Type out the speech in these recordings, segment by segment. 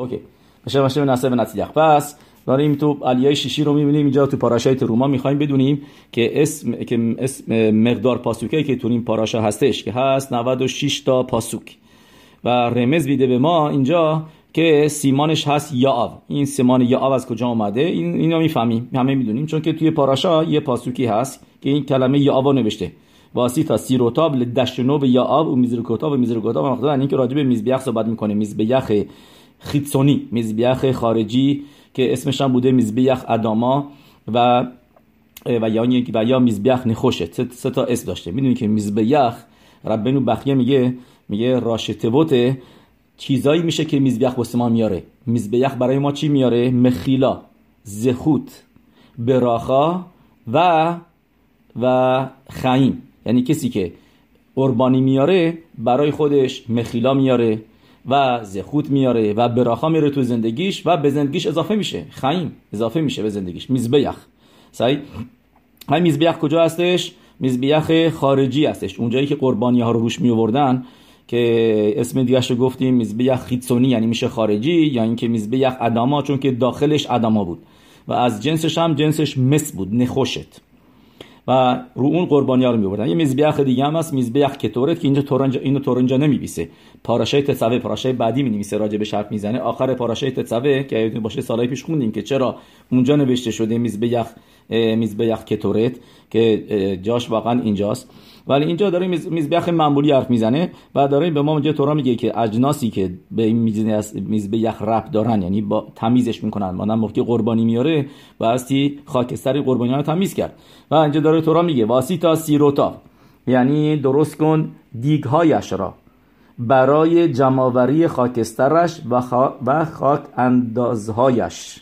اوکی. باشه نسه و نتیجه پس داریم تو علیه شیشی رو می‌بینیم. اینجا تو پاراشای روما می‌خوایم بدونیم که اسم که اسم مقدار پاسوکه که تو این پاراشا هستش که هست 96 تا پاسوک. و رمز بیده به ما اینجا که سیمانش هست یاو این سیمان یاو از کجا اومده؟ این اینو می‌فهمیم. همه می‌دونیم. چون که توی پاراشا یه پاسوکی هست که این کلمه یاو نوشته. واسیتا سیروتاب لدشنو و یاو و میزرکوتاب و میزرکوتاب مقدار این که راجع به میزبیخ صحبت می‌کنه. میزبیخ خیتسونی میزبیخ خارجی که اسمش هم بوده میزبیخ اداما و و یا و یا میزبیخ نخوشه. سه تا اسم داشته. می‌دونی که میزبیخ ربنو بخیه میگه میگه راشتبوت چیزایی میشه که میزبیخ واسه ما میاره. میزبیخ برای ما چی میاره؟ مخیلا زخوت براخا و و خیم یعنی کسی که قربانی میاره برای خودش مخیلا میاره. و زخوت میاره و براخا میاره تو زندگیش و به زندگیش اضافه میشه. خیم. اضافه میشه به زندگیش. میزبیخ. سعی های میزبیخ کجا هستش؟ میزبیخ خارجی هستش. اونجایی که قربانی ها رو روش می آوردن که اسم دیگه رو گفتیم میزبیخ خیتسونی یعنی میشه خارجی یا اینکه میزبیخ اداما چون که داخلش اداما بود. و از جنسش هم جنسش مس بود نخوشت. و رو اون قربانی ها رو میبردن. یه میزبیخ دیگه هم هست میزبیخ کتورت که اینجا تورنجا اینو تورنجا نمیبیسه. پاراشای تسوه پاراشای بعدی می نویسه راجع به شرط می‌زنه. آخر پاراشای تسوه که یادتون باشه سالای پیش خوندیم که چرا اونجا نوشته شده میزبیخ میزبیخ کتورت که جاش واقعا اینجاست. ولی اینجا داره میزبیخ معمولی حرف می‌زنه و داره به ما اونجا تورا میگه که اجناسی که به این میزبیخ رب دارن یعنی با تمیزش می‌کنن. مانم موقع قربانی میاره و هستی خاکستری قربانی رو تمیز کرد. و اینجا داره تورا میگه واسیتا سیروتا. یعنی درست کن دیگهایش را. برای جماوری خاکسترش و, و خاک اندازهایش.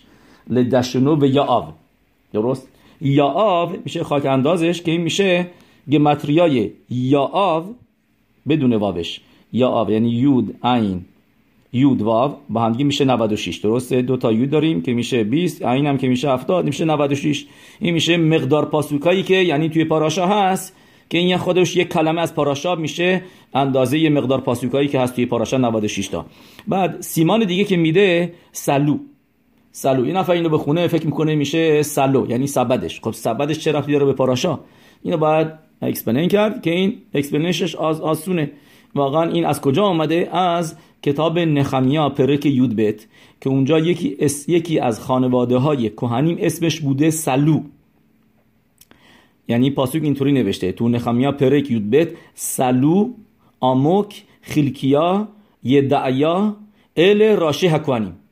لدشنو و یا آب درست؟ یا آب میشه خاک اندازش که این میشه گمتریای یا آو بدون واوش. یا آو یعنی یود عین. یود واو با همگی میشه 96 درسته؟ دو تا یود داریم که میشه 20 عین هم که میشه 70 میشه 96 این میشه مقدار פסוק ایی که یعنی توی פרשה هست که این خودش یک کلمه از פרשה میشه اندازه یه مقدار פסוק ایی که هست توی פרשה 96 تا. بعد סימן دیگه که میده סלו. סלו این نفر اینو بخونه فکر می‌کنه میشه سلو یعنی سبدش. خب سبدش چه ربطی داره به פרשה؟ اینو باید explain کرد که این explanation ش از آسونه. واقعا این از کجا آمده از کتاب נחמיה פרק יוד בית که اونجا یکی, اس یکی از خانواده های کهنیم اسمش بوده سلو یعنی پاسوک اینطوری نوشته. تو نخمیا پرک یودبت سلو آموک خیلکیا یدعیا ال راشه هکوانیم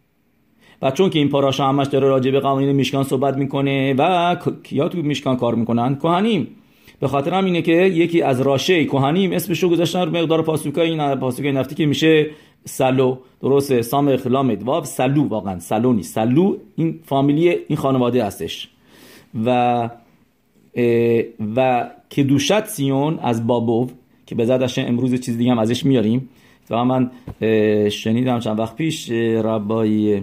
و چون که این پاراشا همش داره راجع به قوانین میشکان صحبت می‌کنه و کیا تو میشکان کار می‌کنن؟ کهنیم. به خاطر هم اینه که یکی از راشه کوهنیم اسمش رو گذاشتن مقدار پاسوکای این پاسوکای نفتی که میشه سلو. درسته. سام اخلام ادواب سلو واقعا. سلو نیست. سلو این فامیلی این خانواده هستش. و و کدوشت سیون از بابوف که به زدش امروز چیز دیگه هم ازش میاریم. و من شنیدم چند وقت پیش ربای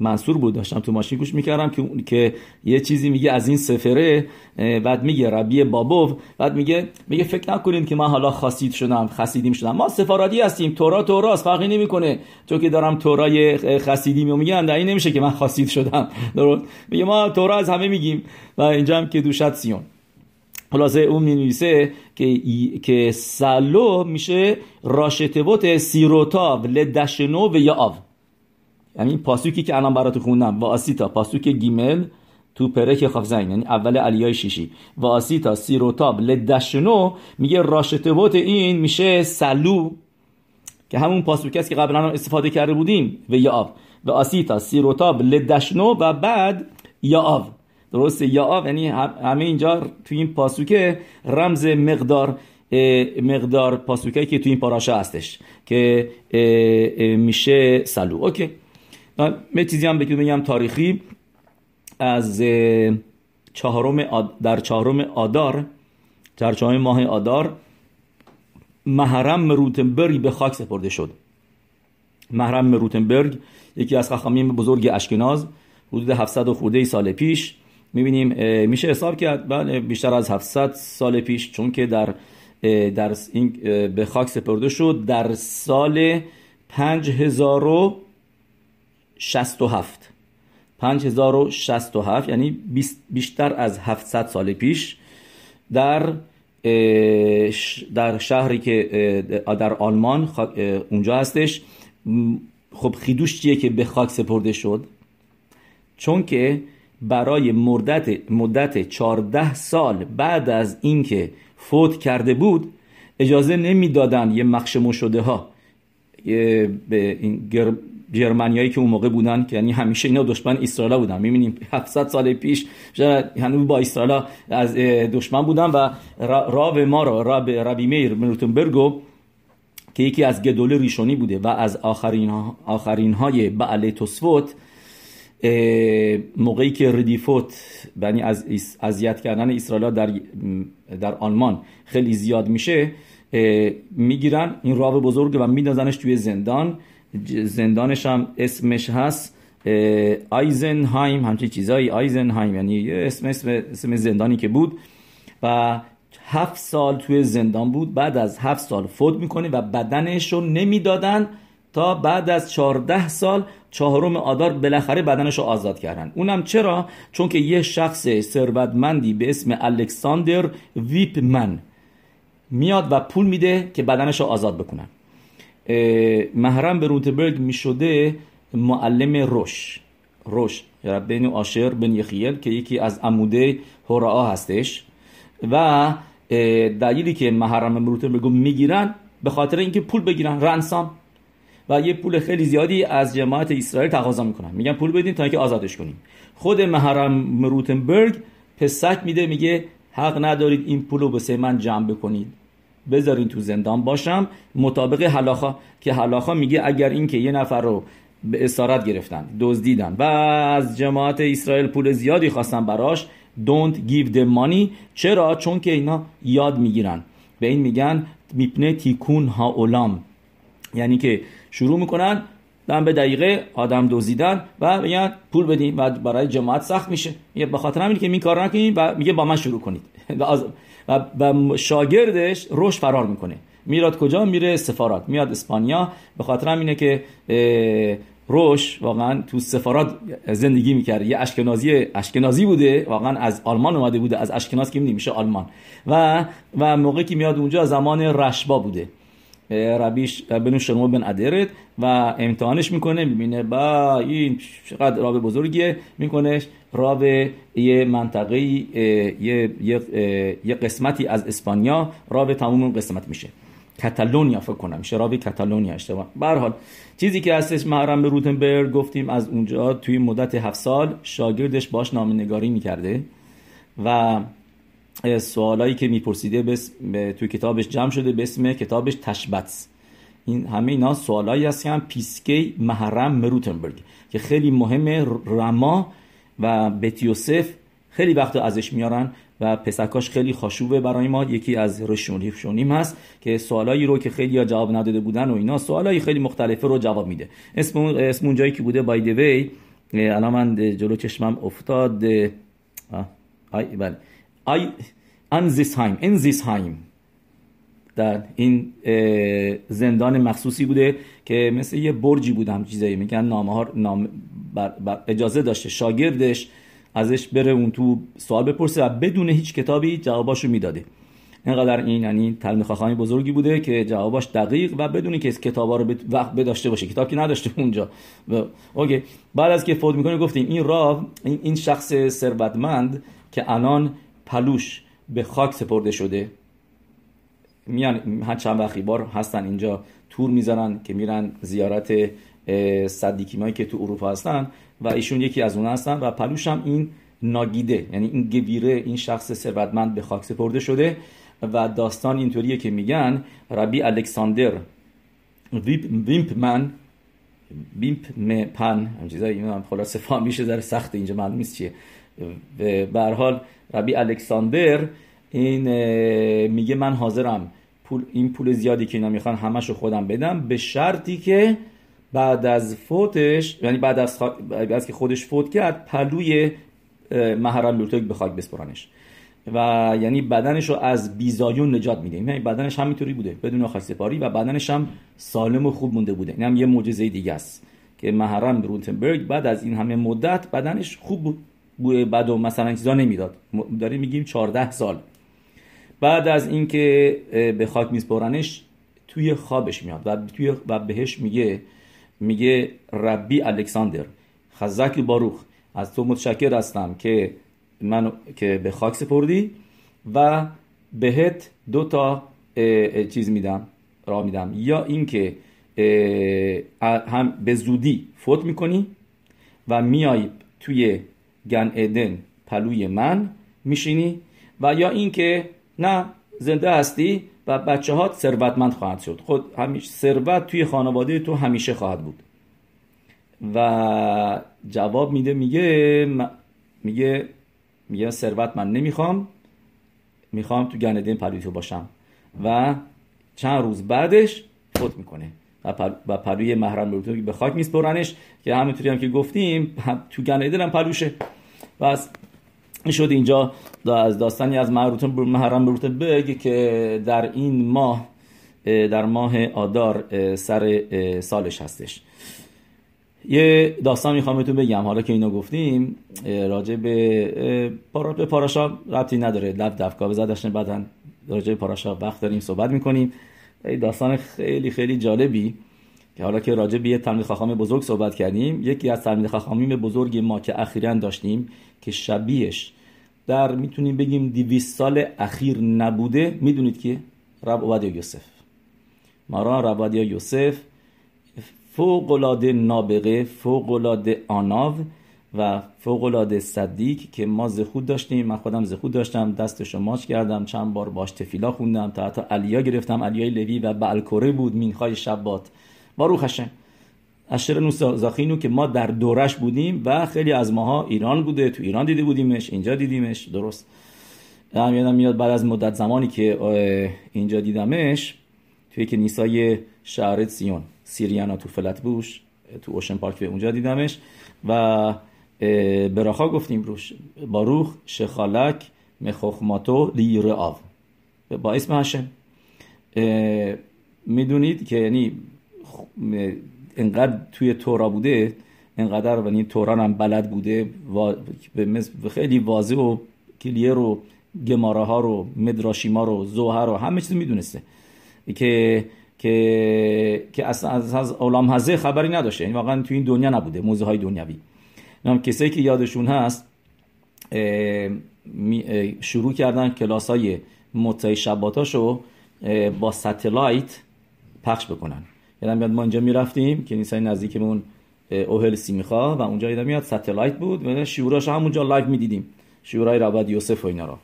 منصور بود داشتم تو ماشین گوش می‌کردم که که یه چیزی میگه از این سفره بعد میگه ربی بابوف بعد میگه میگه فکر نکنید که من حالا خاصید شدم خسیدیم شدم. ما سفارادی هستیم تورا توراست فرقی نمی‌کنه. تو که دارم تورای خسیدی میگم در این نمیشه که من خاصید شدم. درست؟ میگه ما تورا از همه میگیم. و اینجا هم که دوشت سیون. خلاصه اون می که که سالو میشه راشتبوت سیروتاو لدشنو و یا آو. یعنی پاسوکی که الان برات خوندم. واسیتا پاسوک گیمل تو پرک خفزین یعنی اول علیای شیشی. واسیتا سیروتاب لدشنو. میگه راشتبوت این میشه سلو. که همون پاسوکی است که قبلا استفاده کرده بودیم. و یا و آسیتا سیروتاب لدشنو و بعد یا آو درسته؟ یا آو یعنی همه اینجا تو این پاسوکه رمز مقدار مقدار پاسوکی که تو این پاراشا هستش. که میشه سلو. اوکی. یه چیزی هم بگم تاریخی. از چهارم در چهارم آدار در چهارم ماه آدار محرم روتنبرگ به خاک سپرده شد. محرم روتنبرگ یکی از خخامین بزرگ اشکناز حدود 700 و خورده سال پیش. می‌بینیم میشه حساب کرد. بله بیشتر از 700 سال پیش چون که در در این به خاک سپرده شد. در سال 5000 5067 5067 یعنی بیشتر از 700 سال پیش در در شهری که در آلمان اونجا هستش. خب خیدوش چیه که به خاک سپرده شد؟ چون که برای مدت مدت 14 سال بعد از اینکه فوت کرده بود اجازه نمی‌دادن یه مخشمو شده ها به این جرمنیایی که اون موقع بودن که یعنی همیشه اینا دشمن اسرائیل بودن. می‌بینیم 700 سال پیش هنوز با اسرائیل از دشمن بودن و راو ما را راب ربی میر روتنبرگو که یکی از گدول ریشونی بوده و از آخرین, آخرین های بعل توسفوت موقعی که ردیفوت یعنی از اذیت کردن اسرائیل در در آلمان خیلی زیاد میشه می‌گیرن. این راو بزرگ و میدازنش توی زندان. زندانش هم اسمش هست آیزنهایم همچین چیزایی آیزنهایم یعنی اسم, اسم, اسم زندانی که بود و هفت سال توی زندان بود بعد از هفت سال فوت می‌کنه و بدنش رو نمی‌دادن تا بعد از چهارده سال چهارم آدار بالاخره بدنش رو آزاد کردن. اونم چرا؟ چون که یه شخص ثروتمندی به اسم الکساندر ویپمن میاد و پول میده که بدنش رو آزاد بکنن. محرم به روتبرگ می شده معلم روش روش بین آشر بن یخیل که یکی از عموده هورا هستش و دلیلی که محرم به روتبرگ می‌گیرن به خاطر اینکه پول بگیرن رنسام و یه پول خیلی زیادی از جماعت اسرائیل تقاضا می‌کنن میگن پول بدین تا اینکه آزادش کنیم خود محرم روتنبرگ پسک میده میگه حق ندارید این پول رو به من جمع بکنید بذارین تو زندان باشم. مطابق حلاخا که حلاخا میگه اگر اینکه یه نفر رو به اسارت گرفتن دزدیدن و از جماعت اسرائیل پول زیادی خواستن براش don't give them money. چرا؟ چون که اینا یاد می‌گیرن. به این میگن میپنه تیکون ها اولام. یعنی که شروع می‌کنن دم به دقیقه آدم دزدیدن و میگن پول بدین و برای جماعت سخت میشه. میگه به همین که این کار نکنید و میگه با من شروع کنید. و شاگردش روش فرار می‌کنه. میراد کجا میره؟ سفارات. میاد اسپانیا. به خاطر اینه که روش واقعا تو سفارات زندگی می‌کرده یه اشکنازی اشکنازی بوده. واقعا از آلمان اومده بوده. از اشکناز که میشه آلمان. و و موقعی که میاد اونجا زمان رشبا بوده. ربیش بنو شرمو بن ادرت و امتحانش می‌کنه. می‌بینه با این چقدر راب بزرگیه. می‌کنه راب یه منطقه یه, یه, قسمتی از اسپانیا راب تموم اون قسمت میشه. کتالونیا فکر کنم. میشه رابی کتالونیا اشتباه. به چیزی که هستش محرم به روتنبرگ گفتیم از اونجا توی مدت هفت سال شاگردش باش نگاری می‌کرده و سوالایی که میپرسیده بس توی کتابش جمع شده به اسم کتابش تشبتس این همه اینا سوالایی هست که هم پیسکی محرم مروتنبرگ که خیلی مهمه رما و بتیوسف خیلی وقت ازش میارن و پسکاش خیلی خاشوبه برای ما. یکی از رشونی شونیم هست که سوالایی رو که خیلی جواب نداده بودن و اینا سوالایی خیلی مختلفه رو جواب میده. اسم اسم اون جایی که بوده بای دی الان من جلو چشمم افتاد آی بله. آی انزیسهایم انزیسهایم در این زندان مخصوصی بوده که مثل یه برجی بودم چیزایی. میگن نامه ها نام اجازه داشته شاگردش ازش بره اون تو سوال بپرسه و بدون هیچ کتابی جواباشو می‌داده. اینقدر این یعنی تعلیم خواهانی بزرگی بوده که جواباش دقیق و بدون که کتابا رو وقت بداشته باشه. کتاب که نداشته اونجا. و... اوکی. بعد از که فوت می‌کنه گفتیم این راه این شخص ثروتمند که الان پلوش به خاک سپرده شده. میان هر چند وقتی بار هستن اینجا تور می‌زنن که میرن زیارت صدیکیمایی که تو اروپا هستن و ایشون یکی از اون هستن و پلوش هم این ناگیده یعنی این گویره این شخص ثروتمند به خاک سپرده شده و داستان اینطوریه که میگن ربی الکساندر ویمپ من ویمپ پن چیزایی هم خلاصه فهمیشه در سخت اینجا معلوم نیست چیه. به حال ربی الکساندر این میگه من حاضرم پول این پول زیادی که اینا می‌خوان همشو خودم بدم به شرطی که بعد از فوتش یعنی بعد از, خ... بعد از که خودش فوت کرد پلوی محرم لوتوک به خاک بسپرانش. و یعنی بدنش رو از بیزایون نجات میده. یعنی بدنش همینطوری بوده بدون خاک سپاری و بدنش هم سالم و خوب مونده بوده. این هم یه معجزه دیگه است که محرم روتنبرگ بعد از این همه مدت بدنش خوب بود. بد و مثلا چیزا نمی‌داد. داریم میگیم 14 سال. بعد از اینکه به خاک میسپرنش توی خوابش میاد و توی و بهش میگه میگه ربی الکساندر خزک باروخ از تو متشکر هستم که من که به خاک سپردی و بهت دو تا چیز میدم را میدم. یا اینکه هم به زودی فوت می‌کنی و میای توی گن ادن پلوی من میشینی و یا اینکه نه زنده هستی و بچه هات ثروتمند خواهد شد. خود همیشه ثروت توی خانواده تو همیشه خواهد بود. و جواب میده میگه میگه میگه ثروت من نمی‌خوام. می‌خوام تو گندین پلوی باشم. و چند روز بعدش فوت می‌کنه. و پلوی محرم به خاک میسپرنش که همینطوری هم که گفتیم تو گندین هم پلوشه. و از شد اینجا از داستانی از محرم بروت بگه که در این ماه در ماه آدار سر سالش هستش. یه داستان می‌خوام بهتون بگم. حالا که اینو گفتیم راجع به پارا به پاراشا ربطی نداره. لب دفکا به زدشن بعدا راجع به پاراشا وقت داریم صحبت می‌کنیم. داستان خیلی خیلی جالبی. که حالا که راجع به یه تلمید خاخام بزرگ صحبت کردیم یکی از تلمید خاخامیم بزرگ ما که اخیرا داشتیم که شبیهش در می‌تونیم بگیم دیویس سال اخیر نبوده می‌دونید که رب عبادی یوسف. مارا رب یوسف فوقلاده نابغه فوقلاده آناو و فوقلاده صدیق که ما زخود داشتیم. من خودم زخود داشتم دست ماچ کردم چند بار باش تفیلا خوندم تا حتی علیا گرفتم. علیای لوی و بالکره بود مینخای شبات. باروخ هشم اشر نوزاخینو که ما در دورش بودیم و خیلی از ماها ایران بوده تو ایران دیده بودیمش اینجا دیدیمش درست. هم یادم میاد بعد از مدت زمانی که اینجا دیدمش توی که نیسای شهر سیون سیریانا تو فلت بوش تو اوشن پارک اونجا دیدمش و براخا گفتیم روش باروخ شخالک مخوخماتو لیر آو با اسم هشم می‌دونید که یعنی انقدر توی تورا بوده انقدر و این توران هم بلد بوده و خیلی واضح و کلیه رو گماره ها رو مدراشیما رو زوهر رو همه چیز می‌دونسته. که که که از از اولام هزه خبری نداشته. یعنی واقعا تو این دنیا نبوده موزه های دنیوی هم کسایی که یادشون هست شروع کردن کلاس های مطعی شباتاشو با ستلایت پخش بکنن. یادم میاد ما اینجا می‌رفتیم که نیسای نزدیکمون اوهل سیمیخا و اونجا یادم میاد satellite بود. و שיעור اش همونجا live می‌دیدیم. שיעור ای رب عوادیا یوسف و اینا رو.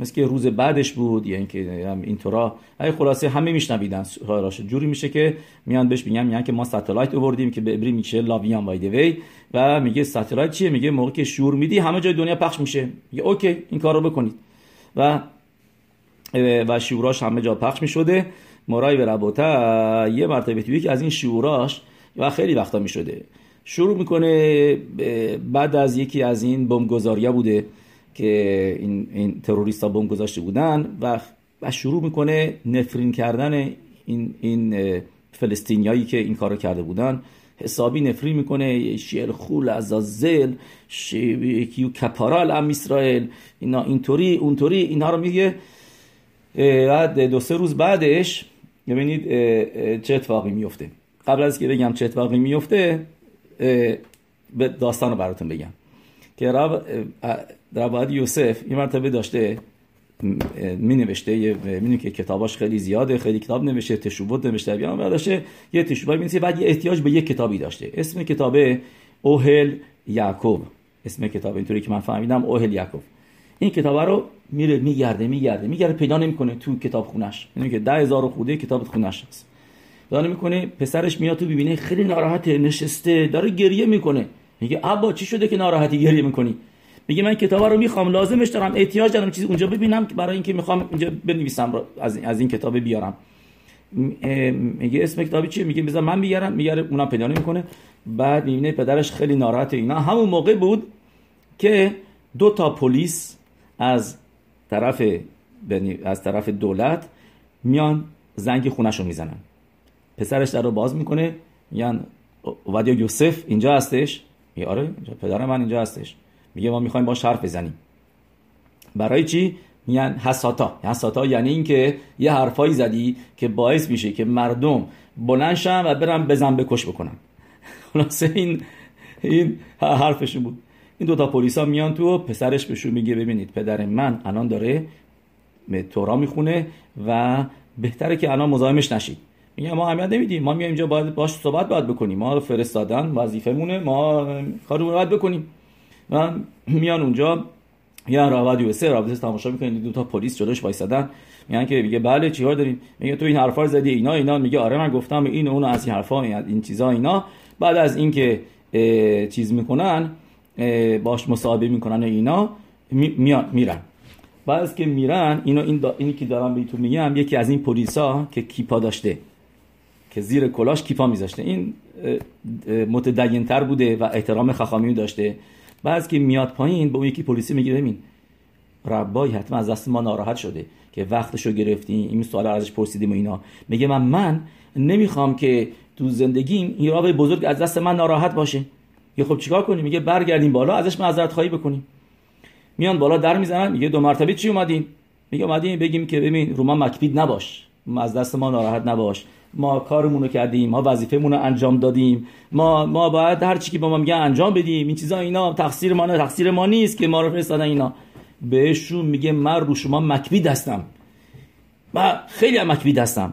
مثل که روز بعدش بود یا اینکه اینطورا ای خلاصه همه میشنویدن. راش جوری میشه که میان بهش میگن میگن که ما satellite آوردیم که به عبری میشه לוויין وای و میگه satellite چیه؟ میگه موقع که שיעור میدی همه جای دنیا پخش میشه. میگه okay این کار رو بکنید. و و שיעור اش همه جا پخش می‌شده. مرای به ربوتا یه مرتبه توی که از این شوراش و خیلی وقتا می‌شده شروع می‌کنه بعد از یکی از این بمبگذاریا بوده که این, این تروریست ها بم گذاشته بودن و و شروع می‌کنه نفرین کردن این این فلسطینیایی که این کارو کرده بودن. حسابی نفرین می‌کنه شیر خول عزازل کیو کپارال ام اسرائیل اینا اینطوری اونطوری اینها رو میگه. بعد دو سه روز بعدش ببینید چه اتفاقی میفته. قبل از که بگم چه اتفاقی میفته به داستان رو براتون بگم. که رب رب یوسف این مرتبه داشته می نوشته می که کتاباش خیلی زیاده خیلی کتاب نوشته تشوبت نوشته بیان و داشته یه تشوبای می بعد یه احتیاج به یه کتابی داشته. اسم کتاب اوهل یعقوب. اسم کتاب اینطوری که من فهمیدم اوهل یعقوب. این کتاب رو میره میگرده میگرده میگرده پیدا نمی‌کنه تو کتاب خونش یعنی که ده هزار خوده کتاب خونش هست. پیدا می‌کنه پسرش میاد تو ببینه خیلی ناراحته نشسته داره گریه می‌کنه. میگه ابا چی شده که ناراحتی گریه می‌کنی؟ میگه من کتاب رو می‌خوام لازمش دارم. احتیاج دارم چیزی اونجا ببینم برای اینکه می‌خوام اینجا بنویسم از از این کتاب بیارم. میگه اسم کتابی چیه؟ میگه بذار من بیارم میگه اونم پیدا نمی‌کنه. بعد می‌بینه پدرش خیلی ناراحته. اینا همون موقع بود که دو تا پلیس از طرف از طرف دولت میان زنگ خونش رو می‌زنن. پسرش در رو باز می‌کنه میگن عبادی یوسف؟ اینجا هستش؟ میگه آره اینجا پدر من اینجا هستش. میگه ما می‌خوایم با حرف بزنیم. برای چی؟ میگن حساتا. حساتا یعنی اینکه یه حرفایی زدی که باعث میشه که مردم بلنشن و برن بزن بکش بکنن. خلاصه این این حرفشون بود. این دوتا پلیسا میان تو پسرش بهشون میگه ببینید پدر من الان داره تورا می‌خونه و بهتره که الان مزاحمش نشید. میگه ما اهمیت نمیدیم ما میایم اینجا باید باش صحبت باید بکنیم. ما فرستادن وظیفه مونه ما کارو باید بکنیم. و میان اونجا یا راوادی و سه رابطه تماشا می‌کنین دو تا پلیس جلوش وایسادن میگن که میگه بله چیکار داریم؟ میگه تو این حرفا زدی اینا اینا. میگه آره من گفتم این اون از این حرفا این چیزا اینا. بعد از اینکه چیز می‌کنن باش مصاحبه می‌کنن اینا میان میرن. بعد که میرن اینو این دا اینی که دارم بهتون میگم یکی از این پلیسا که کیپا داشته که زیر کلاش کیپا میذاشته. این متدینتر بوده و احترام خخامی داشته. بعد که میاد پایین به اون یکی پلیسی میگه ببین ربای حتما از دست ما ناراحت شده که وقتشو گرفتیم این سوال ازش پرسیدیم و اینا. میگه من من نمی‌خوام که تو زندگیم این راب بزرگ از دست من ناراحت باشه. یه خب چیکار کنیم؟ میگه برگردیم بالا ازش معذرت خواهی بکنیم. میان بالا در می‌زنن میگه دو مرتبه چی اومدین؟ میگه اومدیم بگیم که ببین رو ما مکپید نباش. از دست ما ناراحت نباش. ما کارمون رو کردیم ما وظیفه‌مون رو انجام دادیم. ما ما باید هر چی که با ما میگن انجام بدیم. این چیزا اینا تقصیر ما نه تقصیر ما نیست که ما رو فرستادن اینا. بهشون میگه من رو شما مکبید هستم. و خیلی هم مکبید هستم.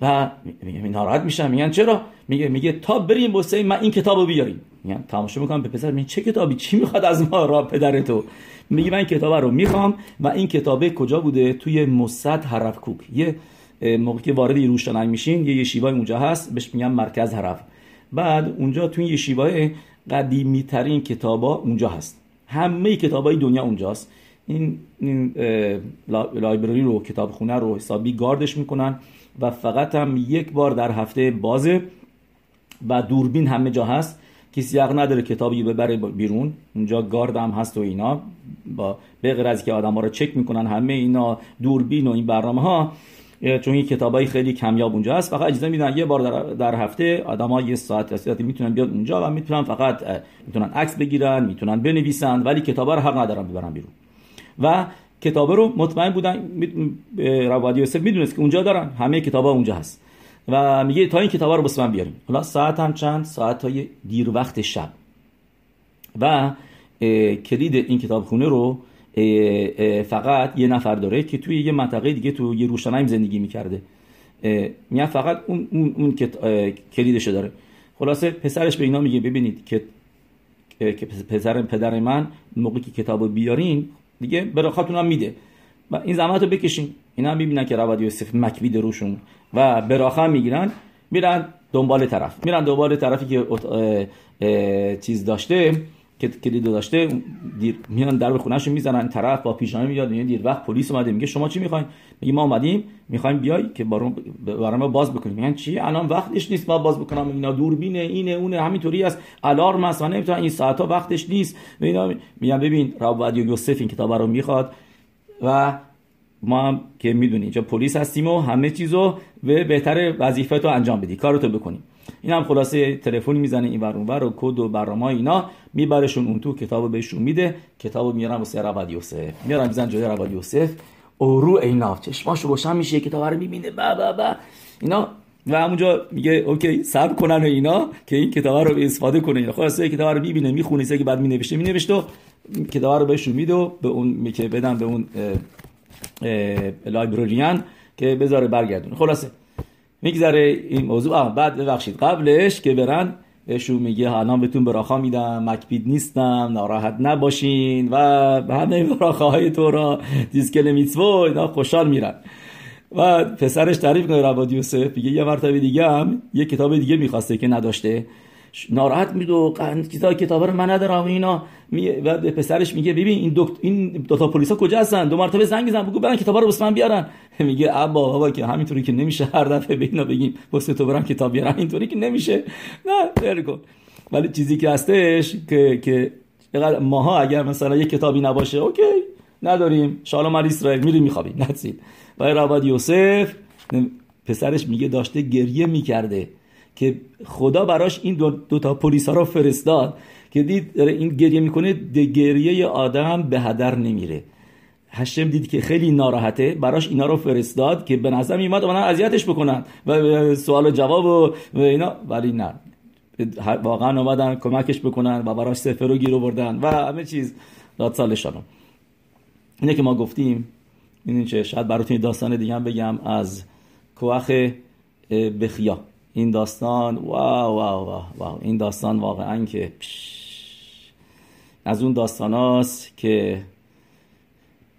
و میگه ناراحت میشم. میگن چرا؟ میگه میگه تا بریم واسه من این کتابو بیاریم. میگن. تماشا می‌کنم به پسر میگه چه کتابی؟ چی می‌خواد از ما؟ را پدر تو. میگه من کتاب رو می‌خوام و این کتابه کجا بوده؟ توی مصد حرف کوک. یه موقعی که وارد یروشلایم میشین یه یشیوای اونجا هست بهش میگن مرکز حرف. بعد اونجا توی یشیوای قدیمی ترین کتابا اونجا هست. همه کتابای دنیا اونجاست. این, این لایبرری رو کتابخونه رو حسابی گاردش می‌کنن و فقط هم یک بار در هفته بازه و دوربین همه جا هست. کسی حق نداره کتابی ببره بیرون. اونجا گارد هم هست و اینا. با به از که آدم ها رو چک می‌کنن همه اینا دوربین و این برنامه ها چون این کتابای خیلی کمیاب اونجا هست. فقط اجازه میدن یه بار در, در هفته آدما یه ساعت ساعتی می‌تونن بیاد اونجا و می‌تونن فقط می‌تونن عکس بگیرن می‌تونن بنویسن ولی کتابا رو حق ندارن ببرن بیرون. و کتابه رو مطمئن بودن روادی یوسف می‌دونست که اونجا دارن. همه کتابا اونجا هست. و میگه تا این کتابا رو بس من بیاریم حالا ساعت هم چند؟ ساعت های دیر وقت شب. و کلید این کتاب خونه رو فقط یه نفر داره که توی یه منطقه دیگه تو یروشلایم زندگی می‌کرده. میگن فقط اون اون, اون کلیدش داره. خلاصه پسرش به اینا میگه ببینید که پسر پدر من موقعی که کتابو بیارین دیگه براخاتون هم میده. و این زحمت رو بکشین. اینا هم می‌بینن که رواد یوسف مکبید روشون و براخه می‌گیرن میرن دنبال طرف. میرن دنبال طرفی که چیز داشته که کلید داشته دیر میان در به خونهش می‌زنن طرف با پیشانه میاد میگه دیر وقت پلیس اومده. میگه شما چی می‌خواین؟ میگه ما اومدیم می‌خوایم بیای که برای ما باز بکنیم میگن چی؟ الان وقتش نیست ما باز بکنم. اینا دوربینه اینه اونه همینطوری است. الارم است. و نمی‌تونن این ساعت ها وقتش نیست. میگن ببین رب یوسف این کتاب رو می‌خواد. و ما هم که می‌دونی اینجا پلیس هستیم و همه چیزو به بهتر وظیفه تو انجام بدی. کارتو بکنیم. این هم خلاصه تلفنی می‌زنه این ور اونور و کد و برنامه اینا میبرشون اون تو کتابو بهشون میده. کتابو میارن واسه رواد یوسف میارن میزن جای رواد یوسف او رو اینا چشماش روشن میشه کتاب رو می‌بینه. با با با. اینا. و همونجا میگه اوکی صبر کنن و اینا که این کتاب رو استفاده کنه. خلاصه کتاب رو می‌بینه می‌خونه که بعد مینوشته مینوشته. و کتاب رو بهشون میده و به اون که بدن به اون لایبرریان که بذاره برگردونه. خلاصه میگذره این موضوع. بعد ببخشید. قبلش که برن بهشون میگه الان بهتون براخا میدم مکبید نیستم ناراحت نباشین و همه براخه های تو را دیسکل میتسو اینا خوشحال میرن. و پسرش تعریف کنه رواد یوسف میگه یه مرتبه دیگه هم یه کتاب دیگه می‌خواسته که نداشته. ناراحت میده و کتاب کتاب رو من ندارم اینا. و به پسرش میگه ببین این دو این دو تا پلیسا کجا هستن دو مرتبه زنگ بزن بگو برن کتابا رو واسه من بیارن. میگه ابا بابا که همینطوری که نمیشه هر دفعه به اینا بگیم واسه تو برن کتاب بیارن. اینطوری که نمیشه. نه کن. ولی چیزی که هستش که که ماها اگر مثلا یه کتابی نباشه اوکی نداریم. شالوم علی اسرائیل میریم میخوابیم. نتسید و رواد یوسف پسرش میگه داشته گریه می‌کرده. که خدا براش این دو, دو تا پلیس ها رو فرستاد که دید این گریه می‌کنه گریه آدم به هدر نمیره. هشم دید که خیلی ناراحته براش اینا رو فرستاد که به نظر میومد اونا اذیتش بکنن. و سوال و جواب و اینا. ولی نه. واقعا اومدن کمکش بکنن و براش سفر رو گیر بردن و همه چیز. داد سالشان اینه که ما گفتیم. این چه شاید براتون داستان دیگه هم بگم از کوخ بخیا. این داستان واو واو واو, واو. این داستان واقعا که از اون داستان هاست که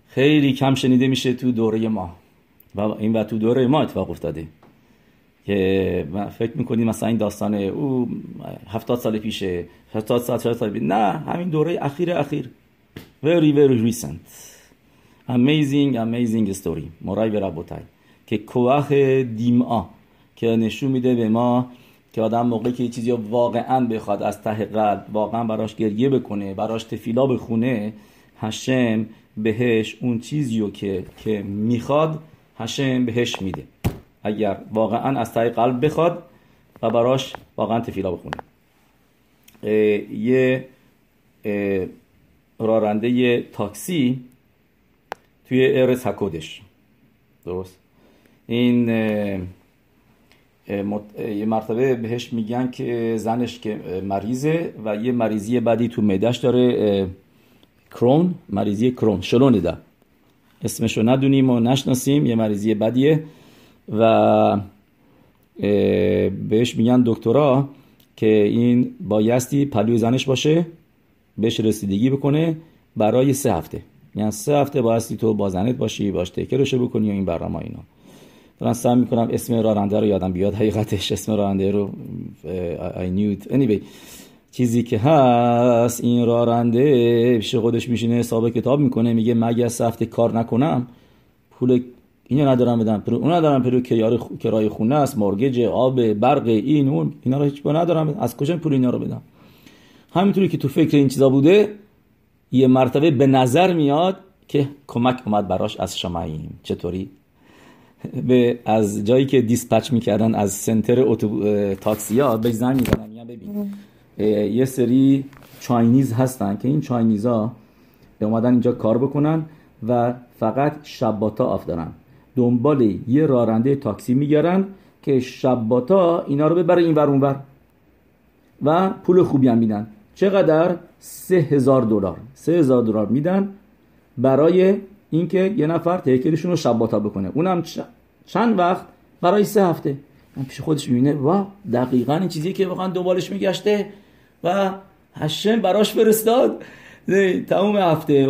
خیلی کم شنیده میشه تو دوره ما. و این و تو دوره ما اتفاق افتاده. که فکر می‌کنیم مثلا این داستان او هفتاد سال پیشه هفتاد سال سال پیشه نه همین دوره اخیر اخیر. Very very recent. Amazing amazing story. مرای به ربوتای که کوخ دیما که نشون میده به ما که آدم موقعی که یه چیزی واقعا بخواد از ته قلب واقعا براش گریه بکنه براش تفیلا بخونه هشم بهش اون چیزی که که می‌خواد هشم بهش میده. اگر واقعا از ته قلب بخواد و براش واقعا تفیلا بخونه. یه راننده تاکسی توی ارس هکودش درست؟ این یه مرتبه بهش میگن که زنش که مریضه و یه مریضی بدی تو معدش داره کرون مریضی کرون شلونده اسمشو ندونیم و نشناسیم یه مریضی بدیه و بهش میگن دکترا که این بایستی پلوی زنش باشه بهش رسیدگی بکنه برای سه هفته. یعنی سه هفته بایستی تو با زنت باشی باش تکرشو بکنی و این برنامه اینا. دارم سعی می‌کنم اسم راننده رو یادم بیاد حقیقتش اسم راننده رو I knew it. Anyway چیزی که هست این راننده پیش خودش میشینه حساب کتاب می‌کنه میگه مگه از هفته کار نکنم پول اینو ندارم بدم. اون ندارم پرو کرای خونه است مورگج آب برق این اون اینا رو هیچ ندارم. از کجا پول اینا رو بدم؟ همینطوری که تو فکر این چیزا بوده یه مرتبه به نظر میاد که کمک اومد براش از شماییم چطوری؟ به از جایی که dispatch می‌کردن از center اتو تاکسی ها بهش زنگ می‌زنن یا ببین یه سری Chinese هستن که این Chinese ا اومدن اینجا کار بکنن و فقط شباتا off دارن. دنبال یه راننده تاکسی می‌گردن که شباتا اینا رو ببره این ور اون ور و پول خوبی هم میدن. چقدر؟ سه هزار دلار. سه هزار دلار میدن برای اینکه یه نفر تهکرشون رو شباتا بکنه. اونم چند وقت؟ برای سه هفته. من پیش خودش می‌بینه و دقیقا این چیزی که واقعا دوبالش میگشته و هشم براش فرستاد. تمام هفته.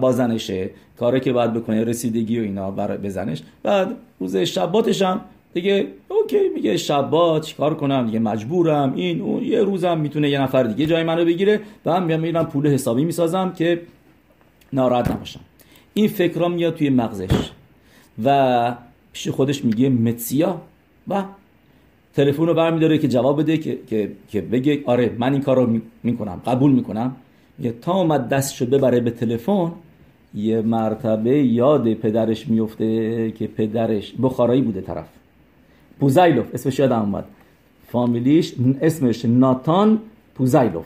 با زنشه. کاری که باید بکنه رسیدگی و اینا برای بزنش بعد روز شباتش هم دیگه اوکی میگه شبات چیکار کنم؟ دیگه مجبورم. این اون یه روزم می‌تونه یه نفر دیگه جای منو بگیره. و هم میرم پول حسابی می‌سازم که ناراحت نباشم. این فکرها میاد توی مغزش و پیش خودش میگه متسیا و تلفن رو برمیداره که جواب بده که, که, که بگه آره من این کار رو می‌کنم قبول می‌کنم. یه تا اومد دستشو ببره به تلفن یه مرتبه یاد پدرش میفته که پدرش بخارایی بوده طرف. پوزایلوف اسمش یادم اومد. فامیلیش اسمش ناتان پوزایلوف.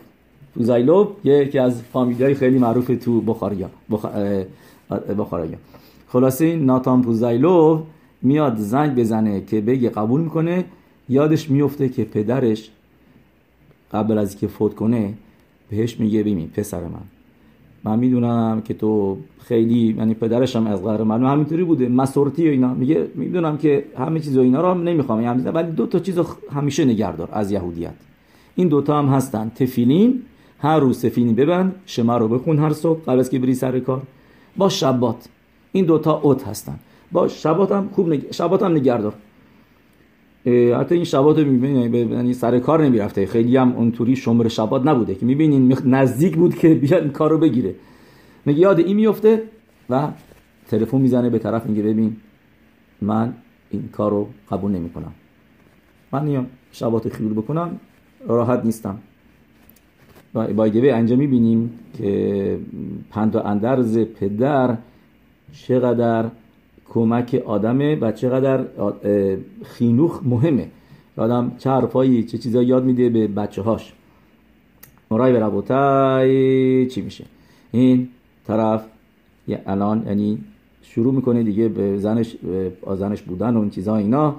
پوزایلوف یکی از فامیلی خیلی معروف تو بخاریا بخ... بخاریا خلاصه این ناتان پوزایلوف میاد زنگ بزنه که بگه قبول می‌کنه. یادش میفته که پدرش قبل از که فوت کنه بهش میگه ببین پسر من. من می‌دونم که تو خیلی یعنی پدرش هم از غیر من همینطوری بوده. مسورتی و اینا. میگه می‌دونم که همه چیز و اینا رو نمی‌خوام یعنی ولی دو تا چیز همیشه نگردار از یهودیت. این دوتا هم هستن. تفیلین هر روز تفیلین ببند شما رو بخون هر صبح قبل از که بری سر کار. با شبات. این دوتا اوت هستن. با شبات هم خوب نگ... شبات هم نگردار حتی این شبات رو می‌بینید یعنی سر کار نمی‌رفته. خیلی هم اونطوری شمر شبات نبوده که می‌بینین نزدیک بود که بیاد این کار رو بگیره. میگه یاد این میفته و تلفن می‌زنه به طرف میگه ببین من این کار رو قبول نمی کنم من نیام شبات خیلی بکنم راحت نیستم. بایدوه انجام می‌بینیم که پند و اندرز پدر چقدر کمک آدمه و چقدر خینوخ مهمه. آدم چه حرفایی چه چیزایی یاد میده به بچه هاش مرای به ربوتای چی میشه؟ این طرف الان یعنی شروع می‌کنه دیگه به زنش زنش بودن و این چیزا اینا.